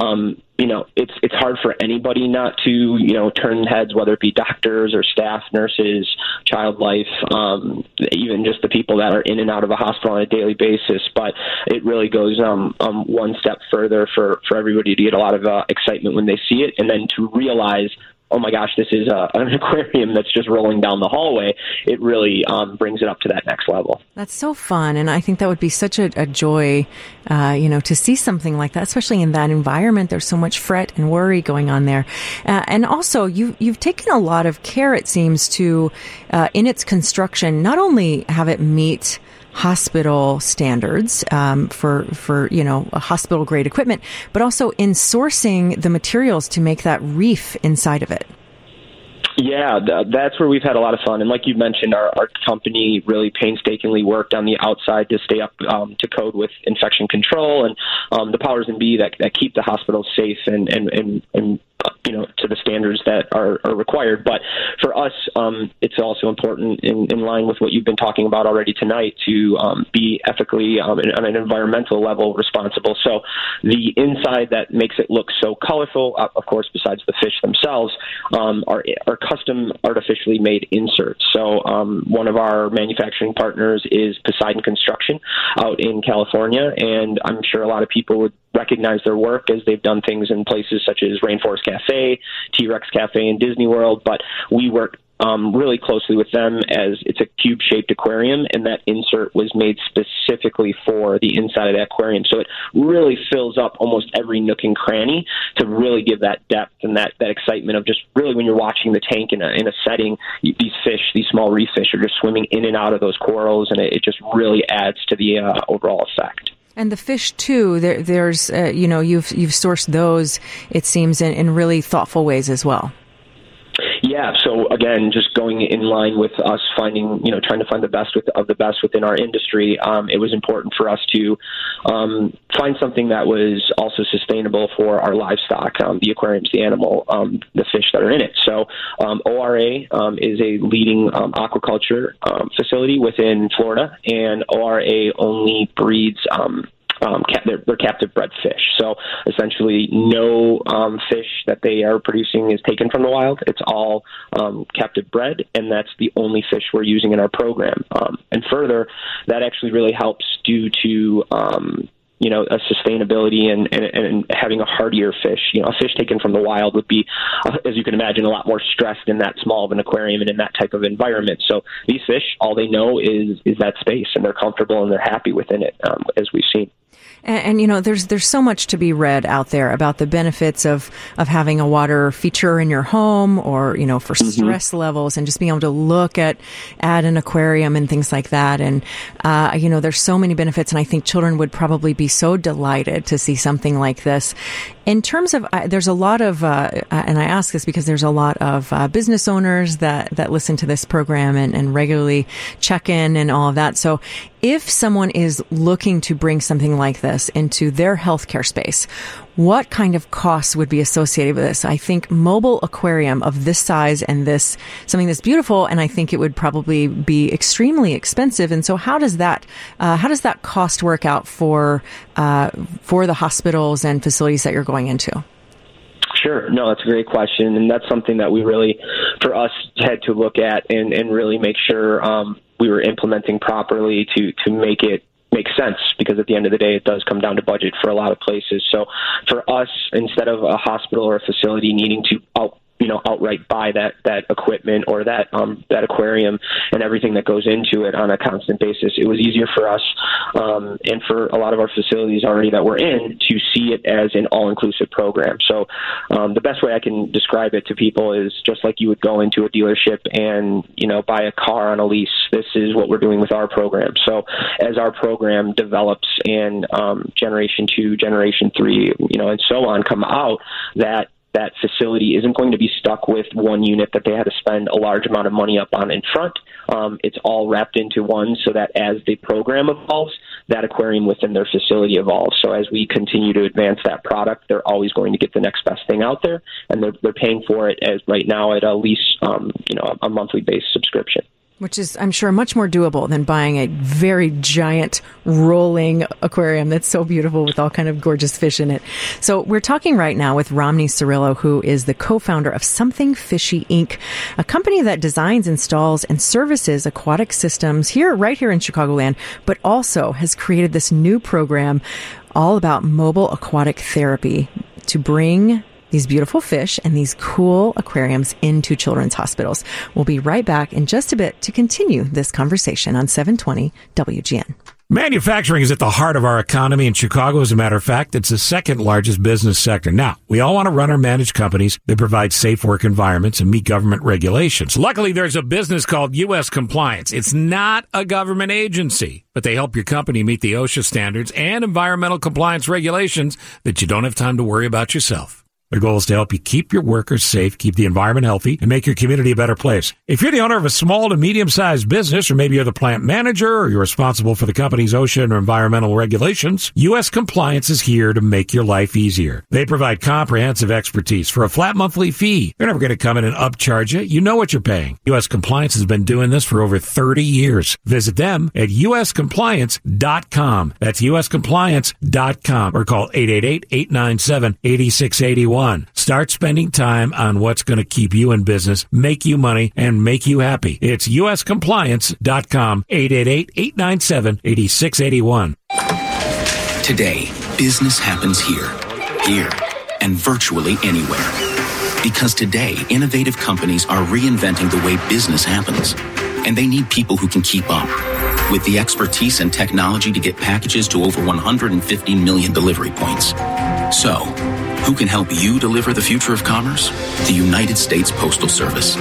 um, you know, it's it's hard for anybody not to you know turn heads, whether it be doctors or staff, nurses, child life, um, even just the people that are in and out of a hospital on a daily basis. But it really goes um, um, one step further for for everybody to get a lot of uh, excitement when they see it, and then to realize oh my gosh, this is a, an aquarium that's just rolling down the hallway, it really um, brings it up to that next level. That's so fun, and I think that would be such a, a joy, uh, you know, to see something like that, especially in that environment. There's so much fret and worry going on there, uh, and also you you've taken a lot of care, it seems, to uh, in its construction, not only have it meet hospital standards um, for for you know hospital grade equipment, but also in sourcing the materials to make that reef inside of it. Yeah, that's where we've had a lot of fun. And like you mentioned, our, our company really painstakingly worked on the outside to stay up um, to code with infection control and um, the powers and be that, that keep the hospital safe and, and, and, and you know to the standards that are, are required. But for us, um, it's also important in, in line with what you've been talking about already tonight to um, be ethically um, and on an environmental level responsible. So the inside that makes it look so colorful, uh, of course, besides the fish themselves, um, are are custom artificially made inserts. So um, one of our manufacturing partners is Poseidon Construction out in California, and I'm sure a lot of people would recognize their work as they've done things in places such as Rainforest Cafe, T Rex Cafe, and Disney World. But we work um, really closely with them as it's a cube shaped aquarium, and that insert was made specifically for the inside of the aquarium. So it really fills up almost every nook and cranny to really give that depth and that, that excitement of just really when you're watching the tank in a, in a setting, these fish, these small reef fish, are just swimming in and out of those corals, and it, it just really adds to the uh, overall effect. And the fish too. There, there's, uh, you know, you've you've sourced those. It seems in, in really thoughtful ways as well. Yeah. So again, just going in line with us finding, you know, trying to find the best with, of the best within our industry, um, it was important for us to um, find something that was also sustainable for our livestock, um, the aquariums, the animal, um, the fish that are in it. So um, ORA um, is a leading aquaculture facility within Florida, and ORA only breeds. Um, they're, they're captive bred fish. So essentially, no um, fish that they are producing is taken from the wild. It's all um, captive bred, and that's the only fish we're using in our program. Um, and further, that actually really helps due to um, you know, a sustainability and, and, and having a hardier fish. You know, a fish taken from the wild would be, uh, as you can imagine, a lot more stressed in that small of an aquarium and in that type of environment. So these fish, all they know is is that space, and they're comfortable and they're happy within it, um, as we've seen. And, and you know, there's there's so much to be read out there about the benefits of of having a water feature in your home, or you know, for stress levels, and just being able to look at at an aquarium and things like that. And uh, you know, there's so many benefits, and I think children would probably be so delighted to see something like this. In terms of, uh, there's a lot of, uh, uh, and I ask this because there's a lot of uh, business owners that that listen to this program and, and regularly check in and all of that. So, if someone is looking to bring something like this into their healthcare space, what kind of costs would be associated with this? I think mobile aquarium of this size and this something that's beautiful, and I think it would probably be extremely expensive. And so, how does that uh, how does that cost work out for uh, for the hospitals and facilities that you're going into? Sure. No, that's a great question, and that's something that we really, for us, had to look at and, and really make sure um, we were implementing properly to to make it make sense because at the end of the day it does come down to budget for a lot of places. So for us instead of a hospital or a facility needing to out you know outright buy that that equipment or that um that aquarium and everything that goes into it on a constant basis. It was easier for us um and for a lot of our facilities already that we're in to see it as an all inclusive program. So um the best way I can describe it to people is just like you would go into a dealership and you know buy a car on a lease this is what we're doing with our program. So as our program develops and um generation 2 generation 3 you know and so on come out that that facility isn't going to be stuck with one unit that they had to spend a large amount of money up on in front. Um, it's all wrapped into one so that as the program evolves, that aquarium within their facility evolves. So as we continue to advance that product, they're always going to get the next best thing out there, and they're, they're paying for it as right now at a lease, um, you know, a monthly based subscription. Which is, I'm sure, much more doable than buying a very giant rolling aquarium that's so beautiful with all kind of gorgeous fish in it. So we're talking right now with Romney Cirillo, who is the co-founder of Something Fishy Inc., a company that designs, installs, and services aquatic systems here, right here in Chicagoland, but also has created this new program all about mobile aquatic therapy to bring these beautiful fish and these cool aquariums into children's hospitals. We'll be right back in just a bit to continue this conversation on 720 WGN. Manufacturing is at the heart of our economy in Chicago. As a matter of fact, it's the second largest business sector. Now, we all want to run or manage companies that provide safe work environments and meet government regulations. Luckily, there's a business called U.S. Compliance. It's not a government agency, but they help your company meet the OSHA standards and environmental compliance regulations that you don't have time to worry about yourself. Their goal is to help you keep your workers safe, keep the environment healthy, and make your community a better place. If you're the owner of a small to medium sized business, or maybe you're the plant manager, or you're responsible for the company's OSHA or environmental regulations, U.S. Compliance is here to make your life easier. They provide comprehensive expertise for a flat monthly fee. They're never going to come in and upcharge you. You know what you're paying. U.S. Compliance has been doing this for over 30 years. Visit them at uscompliance.com. That's uscompliance.com or call 888-897-8681. Start spending time on what's going to keep you in business, make you money, and make you happy. It's uscompliance.com. 888-897-8681. Today, business happens here, here, and virtually anywhere. Because today, innovative companies are reinventing the way business happens. And they need people who can keep up. With the expertise and technology to get packages to over 150 million delivery points. So, who can help you deliver the future of commerce? The United States Postal Service.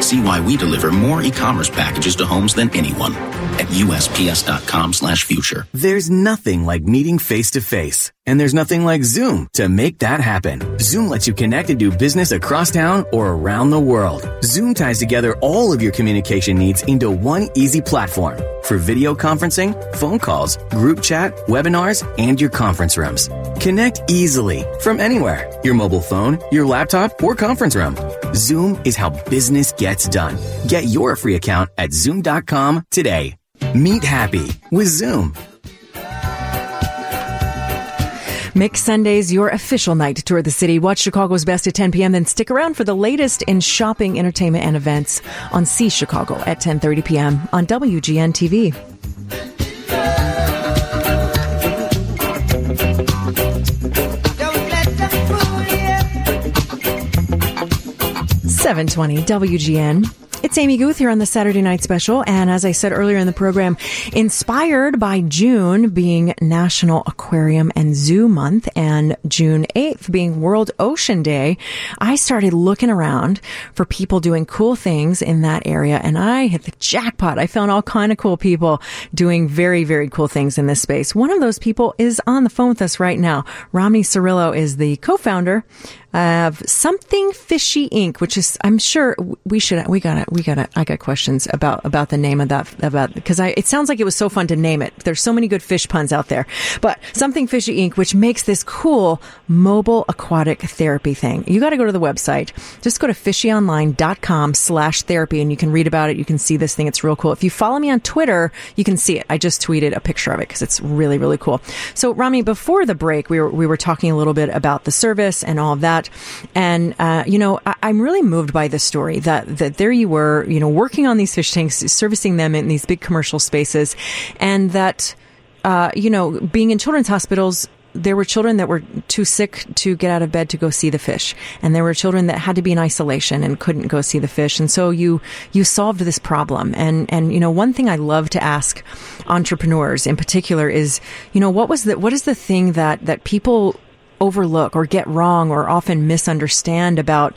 See why we deliver more e-commerce packages to homes than anyone at usps.com/future. There's nothing like meeting face to face. And there's nothing like Zoom to make that happen. Zoom lets you connect and do business across town or around the world. Zoom ties together all of your communication needs into one easy platform for video conferencing, phone calls, group chat, webinars, and your conference rooms. Connect easily from anywhere. Your mobile phone, your laptop, or conference room. Zoom is how business gets done. Get your free account at zoom.com today. Meet happy with Zoom. Make Sundays your official night to tour the city. Watch Chicago's best at 10 p.m. Then stick around for the latest in shopping, entertainment, and events on See Chicago at 10:30 p.m. on WGN TV. Seven twenty WGN. It's Amy Guth here on the Saturday Night Special, and as I said earlier in the program, inspired by June being National Aquarium and Zoo Month and June 8th being World Ocean Day, I started looking around for people doing cool things in that area, and I hit the jackpot. I found all kind of cool people doing very, very cool things in this space. One of those people is on the phone with us right now. Romney Cirillo is the co-founder of Something Fishy Inc., which is, I'm sure we should, we gotta, we gotta, I got questions about, about the name of that, about, because I, it sounds like it was so fun to name it. There's so many good fish puns out there, but Something Fishy Inc., which makes this cool mobile aquatic therapy thing. You gotta go to the website. Just go to fishyonline.com slash therapy and you can read about it. You can see this thing. It's real cool. If you follow me on Twitter, you can see it. I just tweeted a picture of it because it's really, really cool. So, Rami, before the break, we were, we were talking a little bit about the service and all of that. And, uh, you know, I, I'm really moved by this story that, that there you were, you know, working on these fish tanks, servicing them in these big commercial spaces, and that, uh, you know, being in children's hospitals, there were children that were too sick to get out of bed to go see the fish. And there were children that had to be in isolation and couldn't go see the fish. And so you, you solved this problem. And, and, you know, one thing I love to ask entrepreneurs in particular is, you know, what was the, what is the thing that, that people overlook or get wrong or often misunderstand about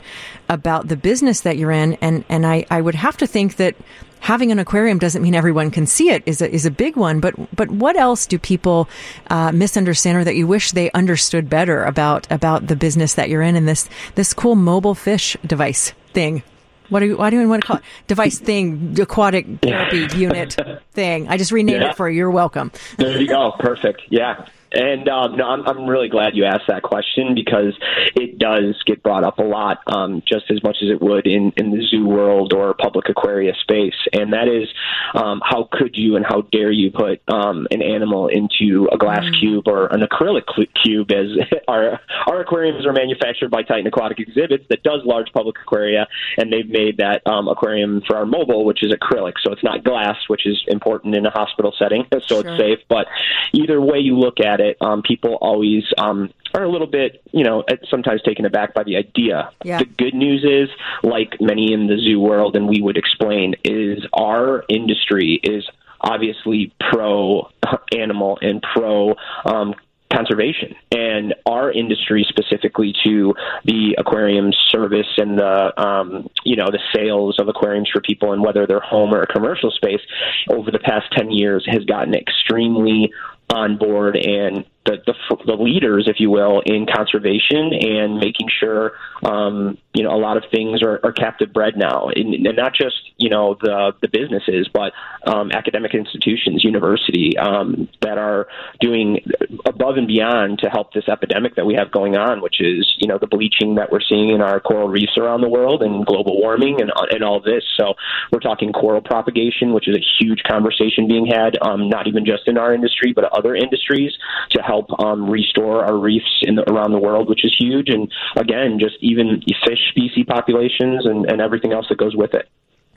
about the business that you're in and and I, I would have to think that having an aquarium doesn't mean everyone can see it is a, is a big one but but what else do people uh, misunderstand or that you wish they understood better about about the business that you're in and this this cool mobile fish device thing what do you, why do you want to call it? Device thing, aquatic therapy unit thing. I just renamed Yeah. it for you. You're welcome. There you go. Perfect. Yeah. And um, no, I'm, I'm really glad you asked that question because it does get brought up a lot, um, just as much as it would in, in the zoo world or public aquaria space. And that is um, how could you and how dare you put um, an animal into a glass cube or an acrylic cube, as our our aquariums are manufactured by Titan Aquatic Exhibits that does large public aquaria, and they've made that um, aquarium for our mobile, which is acrylic, so it's not glass, which is important in a hospital setting, so Sure. it's safe. But either way you look at it, um, people always um, are a little bit, you know, sometimes taken aback by the idea. Yeah. The good news is, like many in the zoo world, and we would explain, is our industry is obviously pro animal and pro um, conservation and our industry specifically to the aquarium service and the um, you know the sales of aquariums for people and whether they're home or a commercial space over the past 10 years has gotten extremely on board and the, the the leaders, if you will, in conservation and making sure um, you know a lot of things are, are captive bred now, and, and not just you know the the businesses, but um, academic institutions, university um, that are doing above and beyond to help this epidemic that we have going on, which is you know the bleaching that we're seeing in our coral reefs around the world and global warming and and all this. So we're talking coral propagation, which is a huge conversation being had, um, not even just in our industry, but other industries to help um, restore our reefs in the, around the world, which is huge. And again, just even fish species populations and, and everything else that goes with it.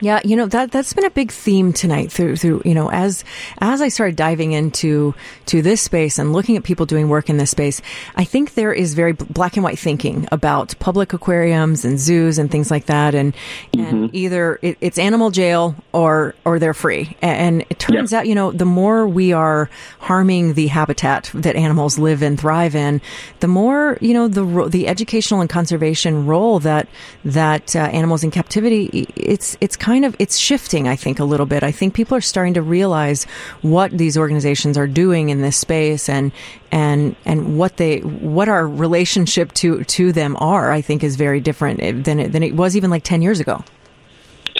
Yeah, you know that that's been a big theme tonight through through you know as as I started diving into to this space and looking at people doing work in this space, I think there is very black and white thinking about public aquariums and zoos and things like that, and and either it, it's animal jail or or they're free. And it turns out you know the more we are harming the habitat that animals live and thrive in, the more you know the the educational and conservation role that that uh, animals in captivity it's it's kind of it's shifting I think a little bit. I think people are starting to realize what these organizations are doing in this space and and and what they what our relationship to to them are I think is very different eh, than it, than it was even like 10 years ago.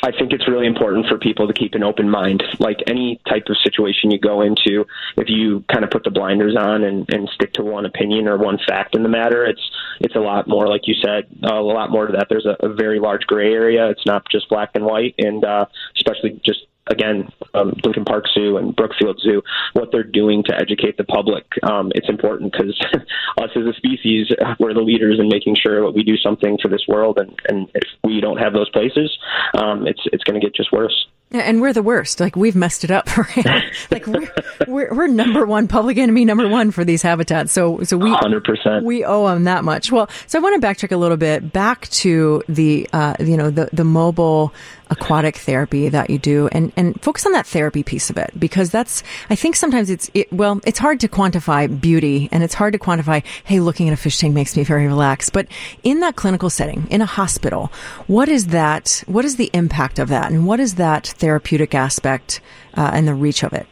I think it's really important for people to keep an open mind. Like any type of situation you go into, if you kind of put the blinders on and, and stick to one opinion or one fact in the matter, it's it's a lot more, like you said, a lot more to that. There's a, a very large gray area. It's not just black and white, and uh, especially just again, um, Lincoln Park Zoo and Brookfield Zoo, what they're doing to educate the public. Um, it's important because us as a species, we're the leaders in making sure that we do something for this world, and, and if we don't have those places, um, it's it's going to get just worse. And we're the worst. Like we've messed it up. Right? like we're, we're we're number one public enemy number one for these habitats. So so we 100%. we owe them that much. Well, so I want to backtrack a little bit back to the uh, you know the the mobile aquatic therapy that you do and and focus on that therapy piece of it because that's I think sometimes it's it, well it's hard to quantify beauty and it's hard to quantify hey looking at a fish tank makes me very relaxed. But in that clinical setting in a hospital what is that what is the impact of that and what is that therapeutic aspect uh, and the reach of it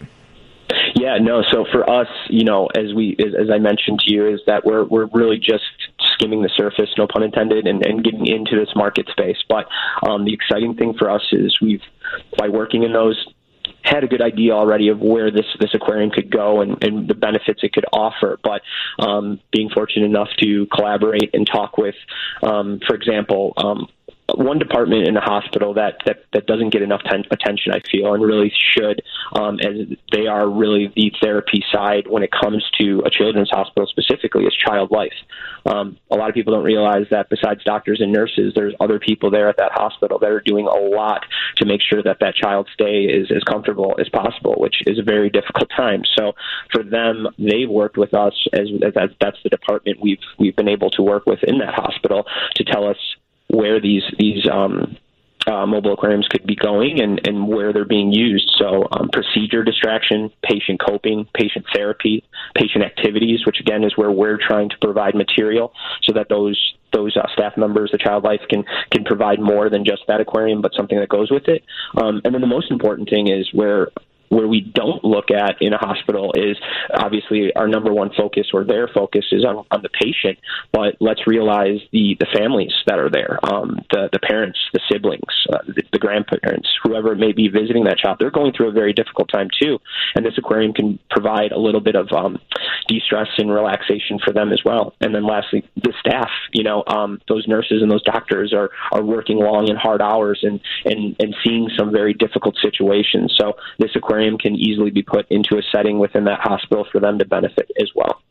Yeah, no. So for us, you know, as we as, as I mentioned to you, is that we're we're really just skimming the surface, no pun intended, and, and getting into this market space. But um, the exciting thing for us is we've by working in those had a good idea already of where this this aquarium could go and, and the benefits it could offer. But um, being fortunate enough to collaborate and talk with, um, for example, um, one department in a hospital that that, that doesn't get enough ten- attention, I feel, and really should, um, as they are really the therapy side when it comes to a children's hospital specifically, is child life. Um, a lot of people don't realize that besides doctors and nurses, there's other people there at that hospital that are doing a lot to make sure that that child's stay is as comfortable as possible, which is a very difficult time. So for them, they've worked with us as, as that's the department we've we've been able to work with in that hospital to tell us where these these um, uh, mobile aquariums could be going and, and where they're being used. So, um, procedure distraction, patient coping, patient therapy, patient activities, which again is where we're trying to provide material so that those those uh, staff members, the child life, can can provide more than just that aquarium, but something that goes with it. Um, and then the most important thing is where where we don't look at in a hospital is obviously our number one focus or their focus is on, on the patient, but let's realize the, the families that are there, um, the, the parents, the siblings, uh, the, the grandparents, whoever may be visiting that child, they're going through a very difficult time too. And this aquarium can provide a little bit of um, de-stress and relaxation for them as well. And then lastly, the staff, you know, um, those nurses and those doctors are, are working long and hard hours and, and, and seeing some very difficult situations. So this aquarium can easily be put into a setting within that hospital for them to benefit as well.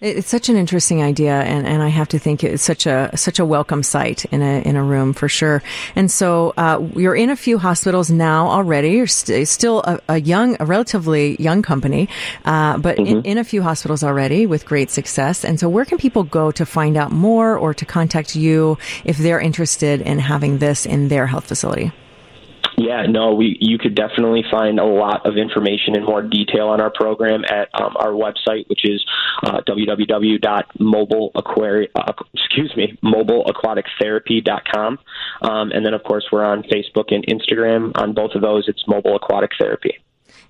It's such an interesting idea, and, and I have to think it's such a such a welcome sight in a in a room for sure. And so uh, you're in a few hospitals now already. You're st- still a, a young, a relatively young company, uh, but in, in a few hospitals already with great success. And so, where can people go to find out more or to contact you if they're interested in having this in their health facility? Yeah, no, we you could definitely find a lot of information in more detail on our program at um, our website, which is uh, uh, excuse me mobileaquatictherapy.com, um, and then of course we're on Facebook and Instagram. On both of those, it's Mobile Aquatic Therapy.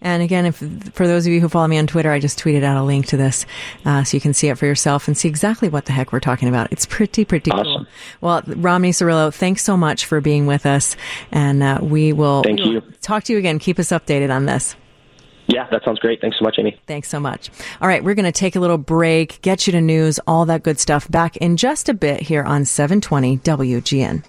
And again, if for those of you who follow me on Twitter, I just tweeted out a link to this uh, so you can see it for yourself and see exactly what the heck we're talking about. It's pretty, pretty cool. Well, Romney Cirillo, thanks so much for being with us, and uh, we will Thank you. talk to you again. Keep us updated on this. Yeah, that sounds great. Thanks so much, Amy. Thanks so much. All right, we're going to take a little break, get you to news, all that good stuff back in just a bit here on 720 WGN.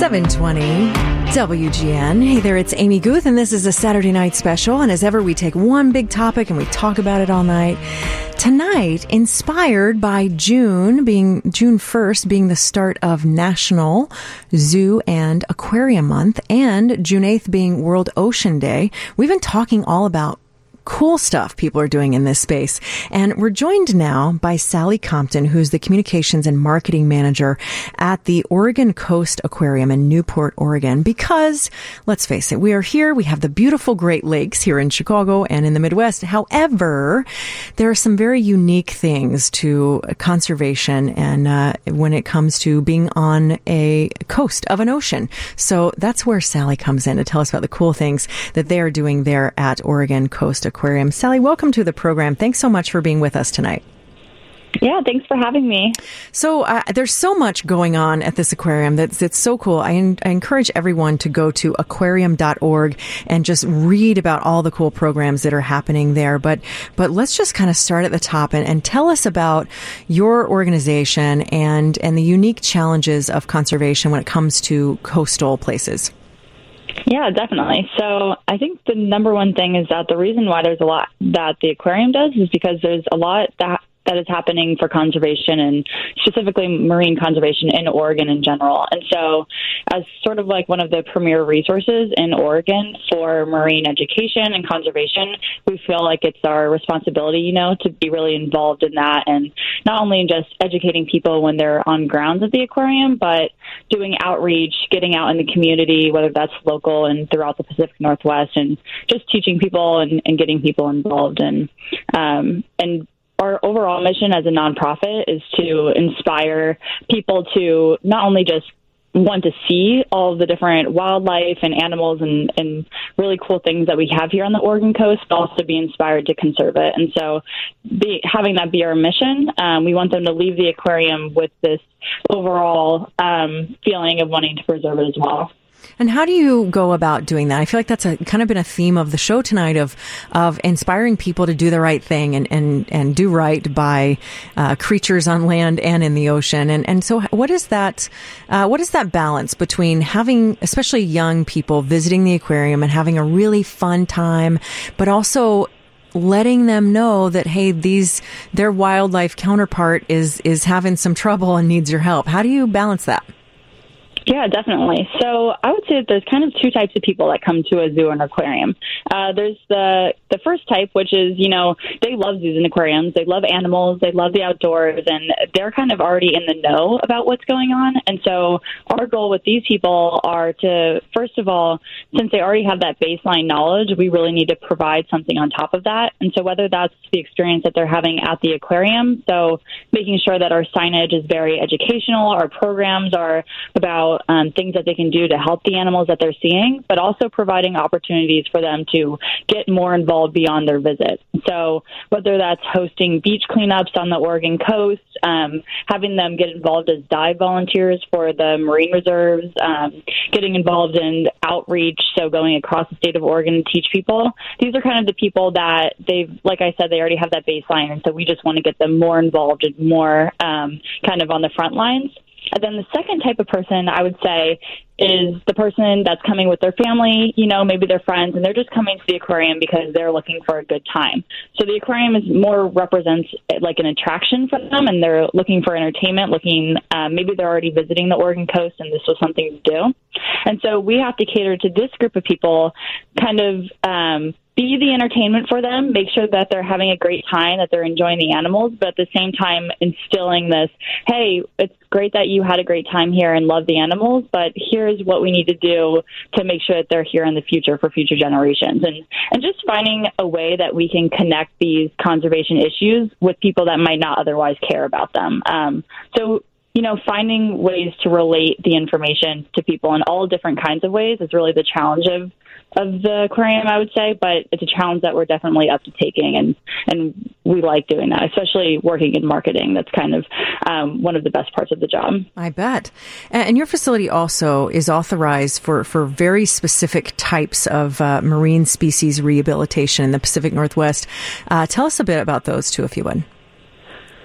720 WGN. Hey there, it's Amy Guth, and this is a Saturday night special. And as ever, we take one big topic and we talk about it all night. Tonight, inspired by June being June 1st being the start of National Zoo and Aquarium Month, and June 8th being World Ocean Day, we've been talking all about cool stuff people are doing in this space. And we're joined now by Sally Compton, who's the communications and marketing manager at the Oregon Coast Aquarium in Newport, Oregon. Because let's face it, we are here. We have the beautiful Great Lakes here in Chicago and in the Midwest. However, there are some very unique things to conservation and uh, when it comes to being on a coast of an ocean. So that's where Sally comes in to tell us about the cool things that they are doing there at Oregon Coast Aquarium. Sally, welcome to the program. Thanks so much for being with us tonight. Yeah, thanks for having me. So uh, there's so much going on at this aquarium that's that's so cool. I, I encourage everyone to go to aquarium.org and just read about all the cool programs that are happening there. But but let's just kind of start at the top and, and tell us about your organization and and the unique challenges of conservation when it comes to coastal places. Yeah, definitely. So I think the number one thing is that the reason why there's a lot that the aquarium does is because there's a lot that that is happening for conservation and specifically marine conservation in Oregon in general. And so, as sort of like one of the premier resources in Oregon for marine education and conservation, we feel like it's our responsibility, you know, to be really involved in that and not only in just educating people when they're on grounds at the aquarium, but doing outreach, getting out in the community, whether that's local and throughout the Pacific Northwest, and just teaching people and, and getting people involved. And um, and our overall mission as a nonprofit is to inspire people to not only just want to see all the different wildlife and animals and, and really cool things that we have here on the Oregon coast, but also be inspired to conserve it. And so, be, having that be our mission, um, we want them to leave the aquarium with this overall um, feeling of wanting to preserve it as well. And how do you go about doing that? I feel like that's a kind of been a theme of the show tonight of of inspiring people to do the right thing and and, and do right by uh, creatures on land and in the ocean. And and so, what is that? Uh, what is that balance between having, especially young people, visiting the aquarium and having a really fun time, but also letting them know that hey these their wildlife counterpart is is having some trouble and needs your help how do you balance that Yeah, definitely. So I would say that there's kind of two types of people that come to a zoo and aquarium. Uh, there's the the first type, which is you know they love zoos and aquariums, they love animals, they love the outdoors, and they're kind of already in the know about what's going on. And so our goal with these people are to first of all, since they already have that baseline knowledge, we really need to provide something on top of that. And so whether that's the experience that they're having at the aquarium, so making sure that our signage is very educational, our programs are about um, things that they can do to help the animals that they're seeing, but also providing opportunities for them to get more involved beyond their visit. So whether that's hosting beach cleanups on the Oregon coast, um, having them get involved as dive volunteers for the marine reserves, um, getting involved in outreach, so going across the state of Oregon to teach people. These are kind of the people that they've, like I said, they already have that baseline, and so we just want to get them more involved and more um, kind of on the front lines. And then the second type of person I would say is the person that's coming with their family, you know, maybe their friends, and they're just coming to the aquarium because they're looking for a good time. So the aquarium is more represents like an attraction for them, and they're looking for entertainment. Looking, um, maybe they're already visiting the Oregon coast, and this was something to do. And so we have to cater to this group of people, kind of. Um, be the entertainment for them, make sure that they're having a great time, that they're enjoying the animals, but at the same time instilling this, hey, it's great that you had a great time here and love the animals, but here's what we need to do to make sure that they're here in the future for future generations. And and just finding a way that we can connect these conservation issues with people that might not otherwise care about them. Um, so you know, finding ways to relate the information to people in all different kinds of ways is really the challenge of of the aquarium, I would say. But it's a challenge that we're definitely up to taking, and and we like doing that, especially working in marketing. That's kind of um, one of the best parts of the job. I bet. And your facility also is authorized for, for very specific types of uh, marine species rehabilitation in the Pacific Northwest. Uh, tell us a bit about those too, if you would.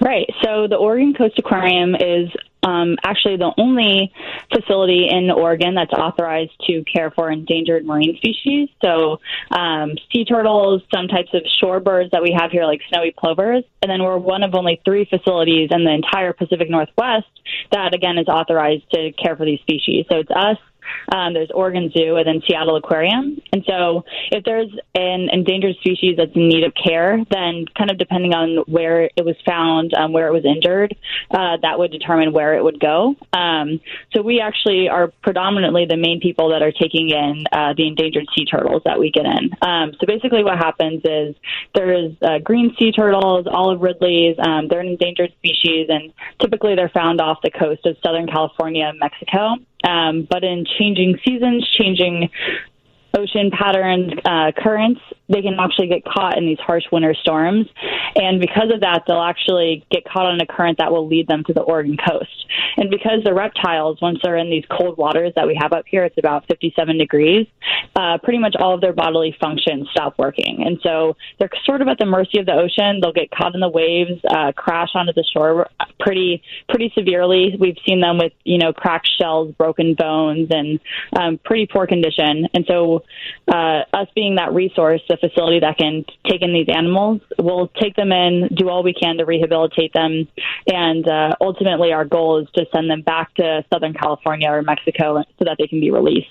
Right. So the Oregon Coast Aquarium is um, actually the only facility in Oregon that's authorized to care for endangered marine species. So um, sea turtles, some types of shorebirds that we have here, like snowy plovers, and then we're one of only three facilities in the entire Pacific Northwest that again is authorized to care for these species. So it's us. Um, there's Oregon Zoo and then Seattle Aquarium. And so, if there's an endangered species that's in need of care, then kind of depending on where it was found, um, where it was injured, uh, that would determine where it would go. Um, so, we actually are predominantly the main people that are taking in uh, the endangered sea turtles that we get in. Um, so, basically, what happens is there's uh, green sea turtles, olive ridleys. Um, they're an endangered species, and typically they're found off the coast of Southern California and Mexico. Um, but in changing seasons, changing ocean patterns, uh, currents, they can actually get caught in these harsh winter storms. And because of that, they'll actually get caught on a current that will lead them to the Oregon coast. And because the reptiles, once they're in these cold waters that we have up here, it's about 57 degrees, uh, pretty much all of their bodily functions stop working. And so they're sort of at the mercy of the ocean. They'll get caught in the waves, uh, crash onto the shore pretty, pretty severely. We've seen them with, you know, cracked shells, broken bones, and um, pretty poor condition. And so uh, us being that resource, facility that can take in these animals, we'll take them in, do all we can to rehabilitate them, and uh, ultimately our goal is to send them back to Southern California or Mexico so that they can be released.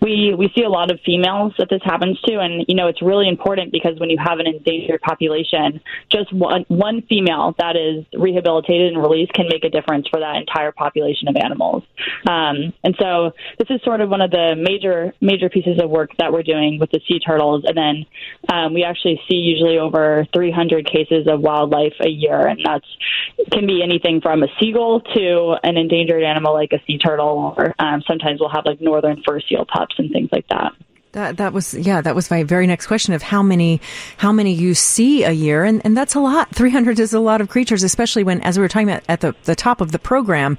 We we see a lot of females that this happens to, and you know it's really important because when you have an endangered population, just one one female that is rehabilitated and released can make a difference for that entire population of animals. Um, and so this is sort of one of the major major pieces of work that we're doing with the sea turtles, and then um, we actually see usually over 300 cases of wildlife a year, and that's can be anything from a seagull to an endangered animal like a sea turtle, or um, sometimes we'll have like northern fur seal pups and things like that. That that was yeah that was my very next question of how many how many you see a year. And, and that's a lot. 300 is a lot of creatures especially when as we were talking about at the, the top of the program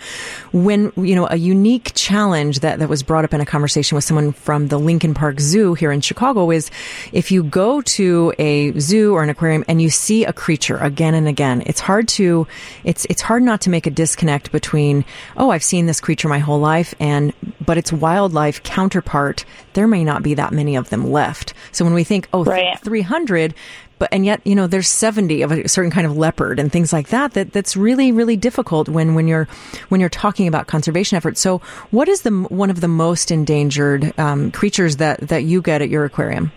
when you know a unique challenge that, that was brought up in a conversation with someone from the Lincoln Park Zoo here in Chicago is if you go to a zoo or an aquarium and you see a creature again and again it's hard to it's it's hard not to make a disconnect between oh I've seen this creature my whole life and but its wildlife counterpart there may not be that many of them left. So when we think, oh, Right. 300, but and yet you know there's 70 of a certain kind of leopard and things like that that that's really really difficult when when you're when you're talking about conservation efforts so what is the one of the most endangered um, creatures that that you get at your aquarium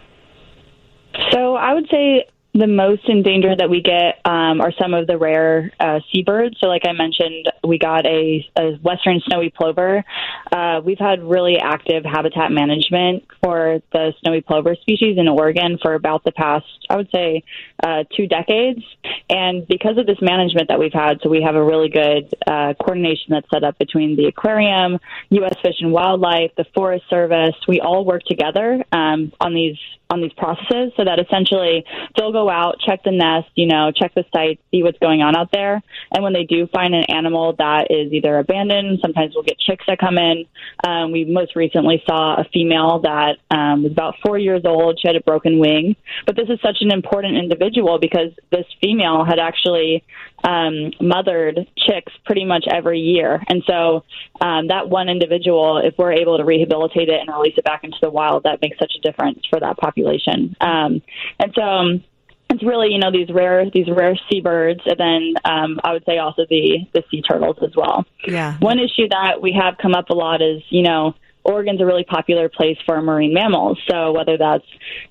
So I would say the most endangered that we get um, are some of the rare uh, seabirds. So, like I mentioned, we got a, a western snowy plover. Uh, we've had really active habitat management for the snowy plover species in Oregon for about the past, I would say, uh, two decades. And because of this management that we've had, so we have a really good uh, coordination that's set up between the aquarium, U.S. Fish and Wildlife, the Forest Service. We all work together um, on these on these processes so that essentially they'll go out, check the nest, you know, check the site, see what's going on out there. And when they do find an animal that is either abandoned, sometimes we'll get chicks that come in. Um, we most recently saw a female that um, was about four years old. She had a broken wing. But this is such an important individual because this female had actually um, mothered chicks pretty much every year. And so um, that one individual, if we're able to rehabilitate it and release it back into the wild, that makes such a difference for that population. Um, and so um, it's really, you know, these rare these rare seabirds, and then um, I would say also the the sea turtles as well. yeah One issue that we have come up a lot is, you know, Oregon's a really popular place for marine mammals. So whether that's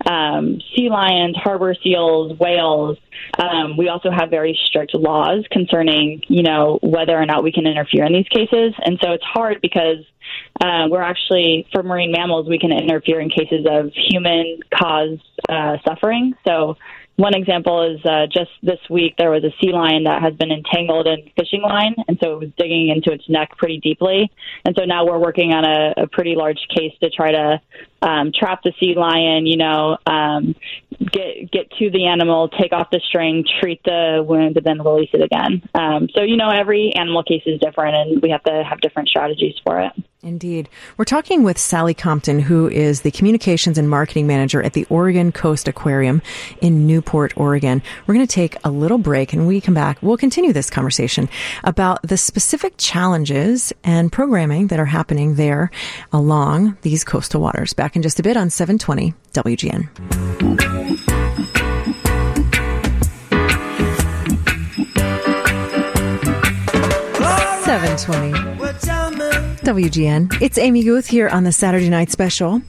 um, sea lions, harbor seals, whales, um, we also have very strict laws concerning, you know, whether or not we can interfere in these cases. And so it's hard because uh, we're actually for marine mammals we can interfere in cases of human caused uh, suffering. So one example is uh, just this week there was a sea lion that has been entangled in fishing line, and so it was digging into its neck pretty deeply. And so now we're working on a, a pretty large case to try to um, trap the sea lion. You know, um, get get to the animal, take off the string, treat the wound, and then release it again. Um, so you know, every animal case is different, and we have to have different strategies for it. Indeed. We're talking with Sally Compton, who is the communications and marketing manager at the Oregon Coast Aquarium in Newport, Oregon. We're going to take a little break and we come back. We'll continue this conversation about the specific challenges and programming that are happening there along these coastal waters. Back in just a bit on 720 WGN. 720 WGN. It's Amy Guth here on the Saturday Night Special.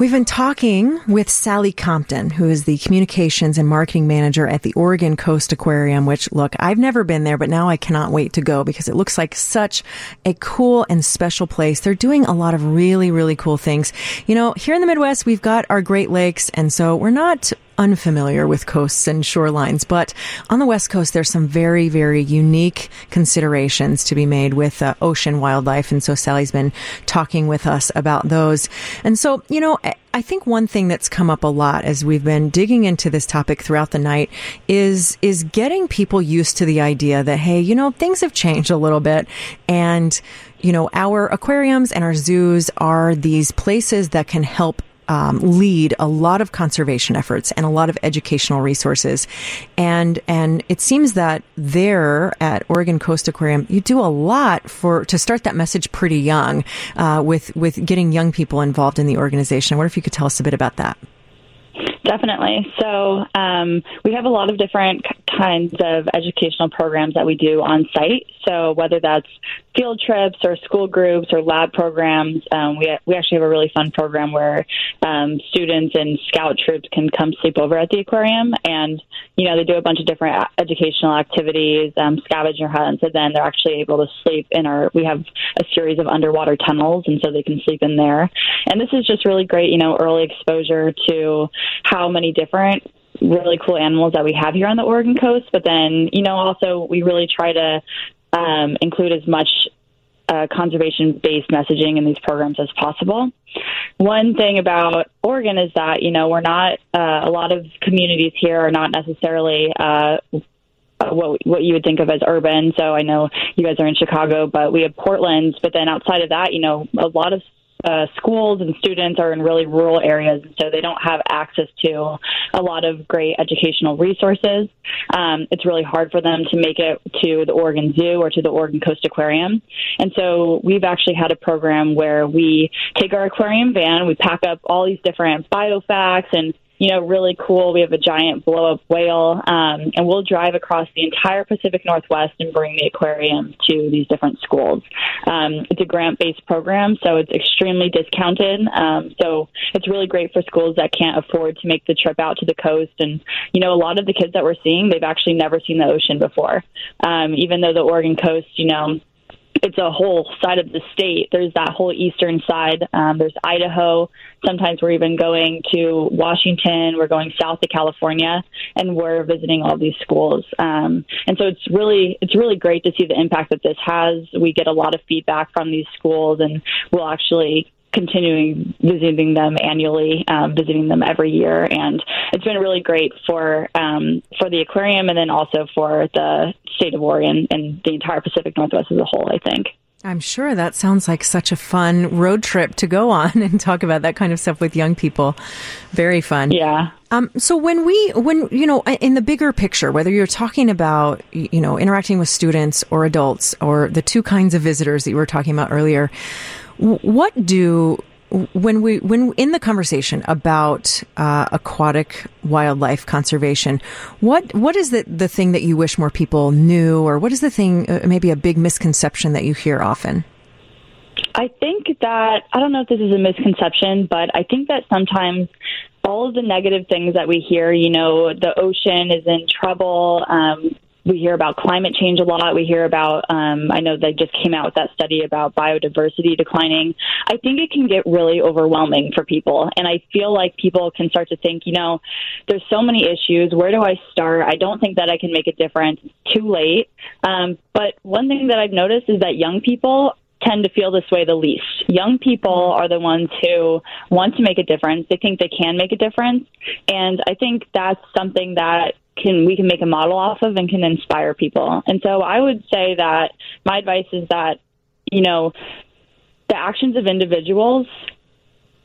We've been talking with Sally Compton, who is the communications and marketing manager at the Oregon Coast Aquarium, which look, I've never been there, but now I cannot wait to go because it looks like such a cool and special place. They're doing a lot of really, really cool things. You know, here in the Midwest, we've got our Great Lakes, and so we're not unfamiliar with coasts and shorelines, but on the West Coast, there's some very, very unique considerations to be made with uh, ocean wildlife. And so Sally's been talking with us about those. And so, you know, I- I think one thing that's come up a lot as we've been digging into this topic throughout the night is is getting people used to the idea that hey, you know, things have changed a little bit and you know, our aquariums and our zoos are these places that can help um, lead a lot of conservation efforts and a lot of educational resources, and and it seems that there at Oregon Coast Aquarium, you do a lot for to start that message pretty young, uh, with with getting young people involved in the organization. I wonder if you could tell us a bit about that. Definitely. So um, we have a lot of different kinds of educational programs that we do on site. So whether that's field trips or school groups or lab programs, um, we we actually have a really fun program where um, students and scout troops can come sleep over at the aquarium, and you know they do a bunch of different educational activities, um, scavenger hunts, and then they're actually able to sleep in our. We have a series of underwater tunnels, and so they can sleep in there. And this is just really great, you know, early exposure to how many different really cool animals that we have here on the Oregon coast. But then, you know, also we really try to um, include as much uh, conservation based messaging in these programs as possible. One thing about Oregon is that, you know, we're not, uh, a lot of communities here are not necessarily, uh, what what you would think of as urban. So I know you guys are in Chicago, but we have Portland. But then outside of that, you know, a lot of uh, schools and students are in really rural areas, so they don't have access to a lot of great educational resources. Um, it's really hard for them to make it to the Oregon Zoo or to the Oregon Coast Aquarium. And so we've actually had a program where we take our aquarium van, we pack up all these different biofacts and you know, really cool. We have a giant blow up whale, um, and we'll drive across the entire Pacific Northwest and bring the aquarium to these different schools. Um, it's a grant based program, so it's extremely discounted. Um, so it's really great for schools that can't afford to make the trip out to the coast. And, you know, a lot of the kids that we're seeing, they've actually never seen the ocean before. Um, even though the Oregon coast, you know, it's a whole side of the state. There's that whole eastern side. Um, there's Idaho. Sometimes we're even going to Washington. We're going south to California, and we're visiting all these schools. Um, and so it's really it's really great to see the impact that this has. We get a lot of feedback from these schools, and we'll actually continuing visiting them annually, um, visiting them every year, and it's been really great for um, for the aquarium, and then also for the state of Oregon and the entire Pacific Northwest as a whole. I think. I'm sure that sounds like such a fun road trip to go on and talk about that kind of stuff with young people. Very fun. Yeah. Um, so when we, when, you know, in the bigger picture, whether you're talking about, you know, interacting with students or adults or the two kinds of visitors that you were talking about earlier, what do, when we, when in the conversation about uh, aquatic wildlife conservation, what what is the the thing that you wish more people knew, or what is the thing, uh, maybe a big misconception that you hear often? I think that I don't know if this is a misconception, but I think that sometimes all of the negative things that we hear, you know, the ocean is in trouble. Um, we hear about climate change a lot. We hear about, um, I know they just came out with that study about biodiversity declining. I think it can get really overwhelming for people. And I feel like people can start to think, you know, there's so many issues. Where do I start? I don't think that I can make a difference. It's too late. Um, but one thing that I've noticed is that young people tend to feel this way the least. Young people are the ones who want to make a difference. They think they can make a difference. And I think that's something that can we can make a model off of and can inspire people. And so I would say that my advice is that, you know, the actions of individuals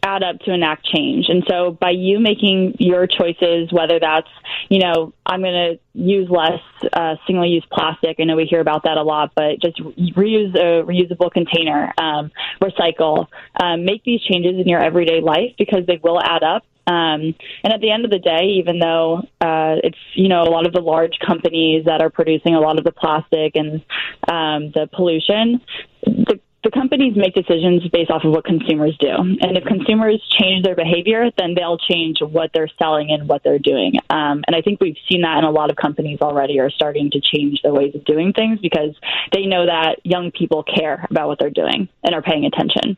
add up to enact change. And so by you making your choices, whether that's, you know, I'm going to use less uh, single use plastic. I know we hear about that a lot, but just reuse a reusable container, um, recycle, um, make these changes in your everyday life because they will add up. Um, and at the end of the day, even though uh, it's you know a lot of the large companies that are producing a lot of the plastic and um, the pollution, the the companies make decisions based off of what consumers do. And if consumers change their behavior, then they'll change what they're selling and what they're doing. Um, and I think we've seen that in a lot of companies already are starting to change their ways of doing things because they know that young people care about what they're doing and are paying attention.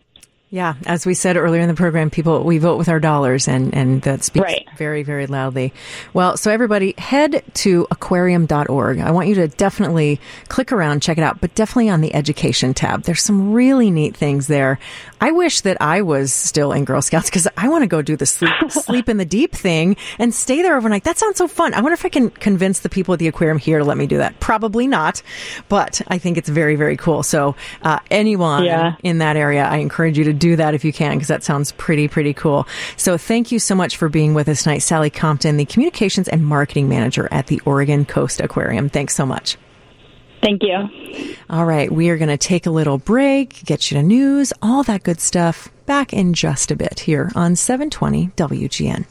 Yeah, as we said earlier in the program, people we vote with our dollars, and and that speaks Right. very very loudly. Well, so everybody head to aquarium.org. I want you to definitely click around, check it out, but definitely on the education tab. There's some really neat things there. I wish that I was still in Girl Scouts because I want to go do the sleep sleep in the deep thing and stay there overnight. That sounds so fun. I wonder if I can convince the people at the aquarium here to let me do that. Probably not, but I think it's very very cool. So uh, anyone Yeah. in that area, I encourage you to do that if you can, because that sounds pretty, pretty cool. So thank you so much for being with us tonight, Sally Compton, the communications and marketing manager at the Oregon Coast Aquarium. Thanks so much. Thank you. All right, we are going to take a little break, get you to news, all that good stuff. Back in just a bit here on 720 WGN.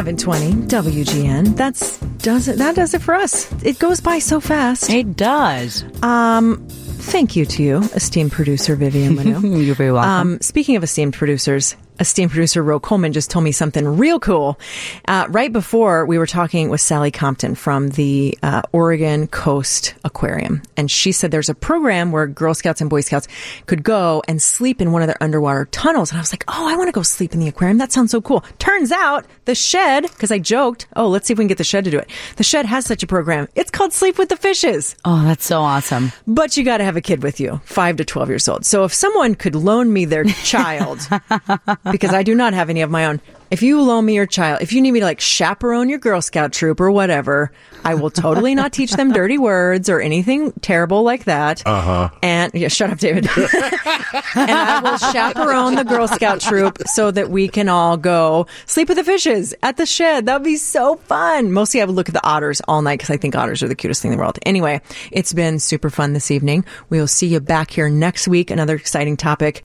720 WGN. That's does it. That does it for us. It goes by so fast. It does. Um, thank you to you, esteemed producer Vivian Manu. You're very welcome. Um, speaking of esteemed producers, esteemed producer Ro Coleman just told me something real cool. Uh, right before we were talking with Sally Compton from the uh, Oregon Coast Aquarium, and she said there's a program where Girl Scouts and Boy Scouts could go and sleep in one of their underwater tunnels. And I was like, oh, I want to go sleep in the aquarium. That sounds so cool. Turns out the Shedd, because I joked, oh, let's see if we can get the Shedd to do it. The Shedd has such a program. It's called Sleep with the Fishes. Oh, that's so awesome. But you got to have a kid with you, five to 12 years old. So if someone could loan me their child, because I do not have any of my own, if you loan me your child, if you need me to like chaperone your Girl Scout troop or whatever, I will totally not teach them dirty words or anything terrible like that. Uh huh. And yeah, shut up, David. and I will chaperone the Girl Scout troop so that we can all go sleep with the fishes at the Shedd. That'd be so fun. Mostly I would look at the otters all night because I think otters are the cutest thing in the world. Anyway, it's been super fun this evening. We'll see you back here next week. Another exciting topic.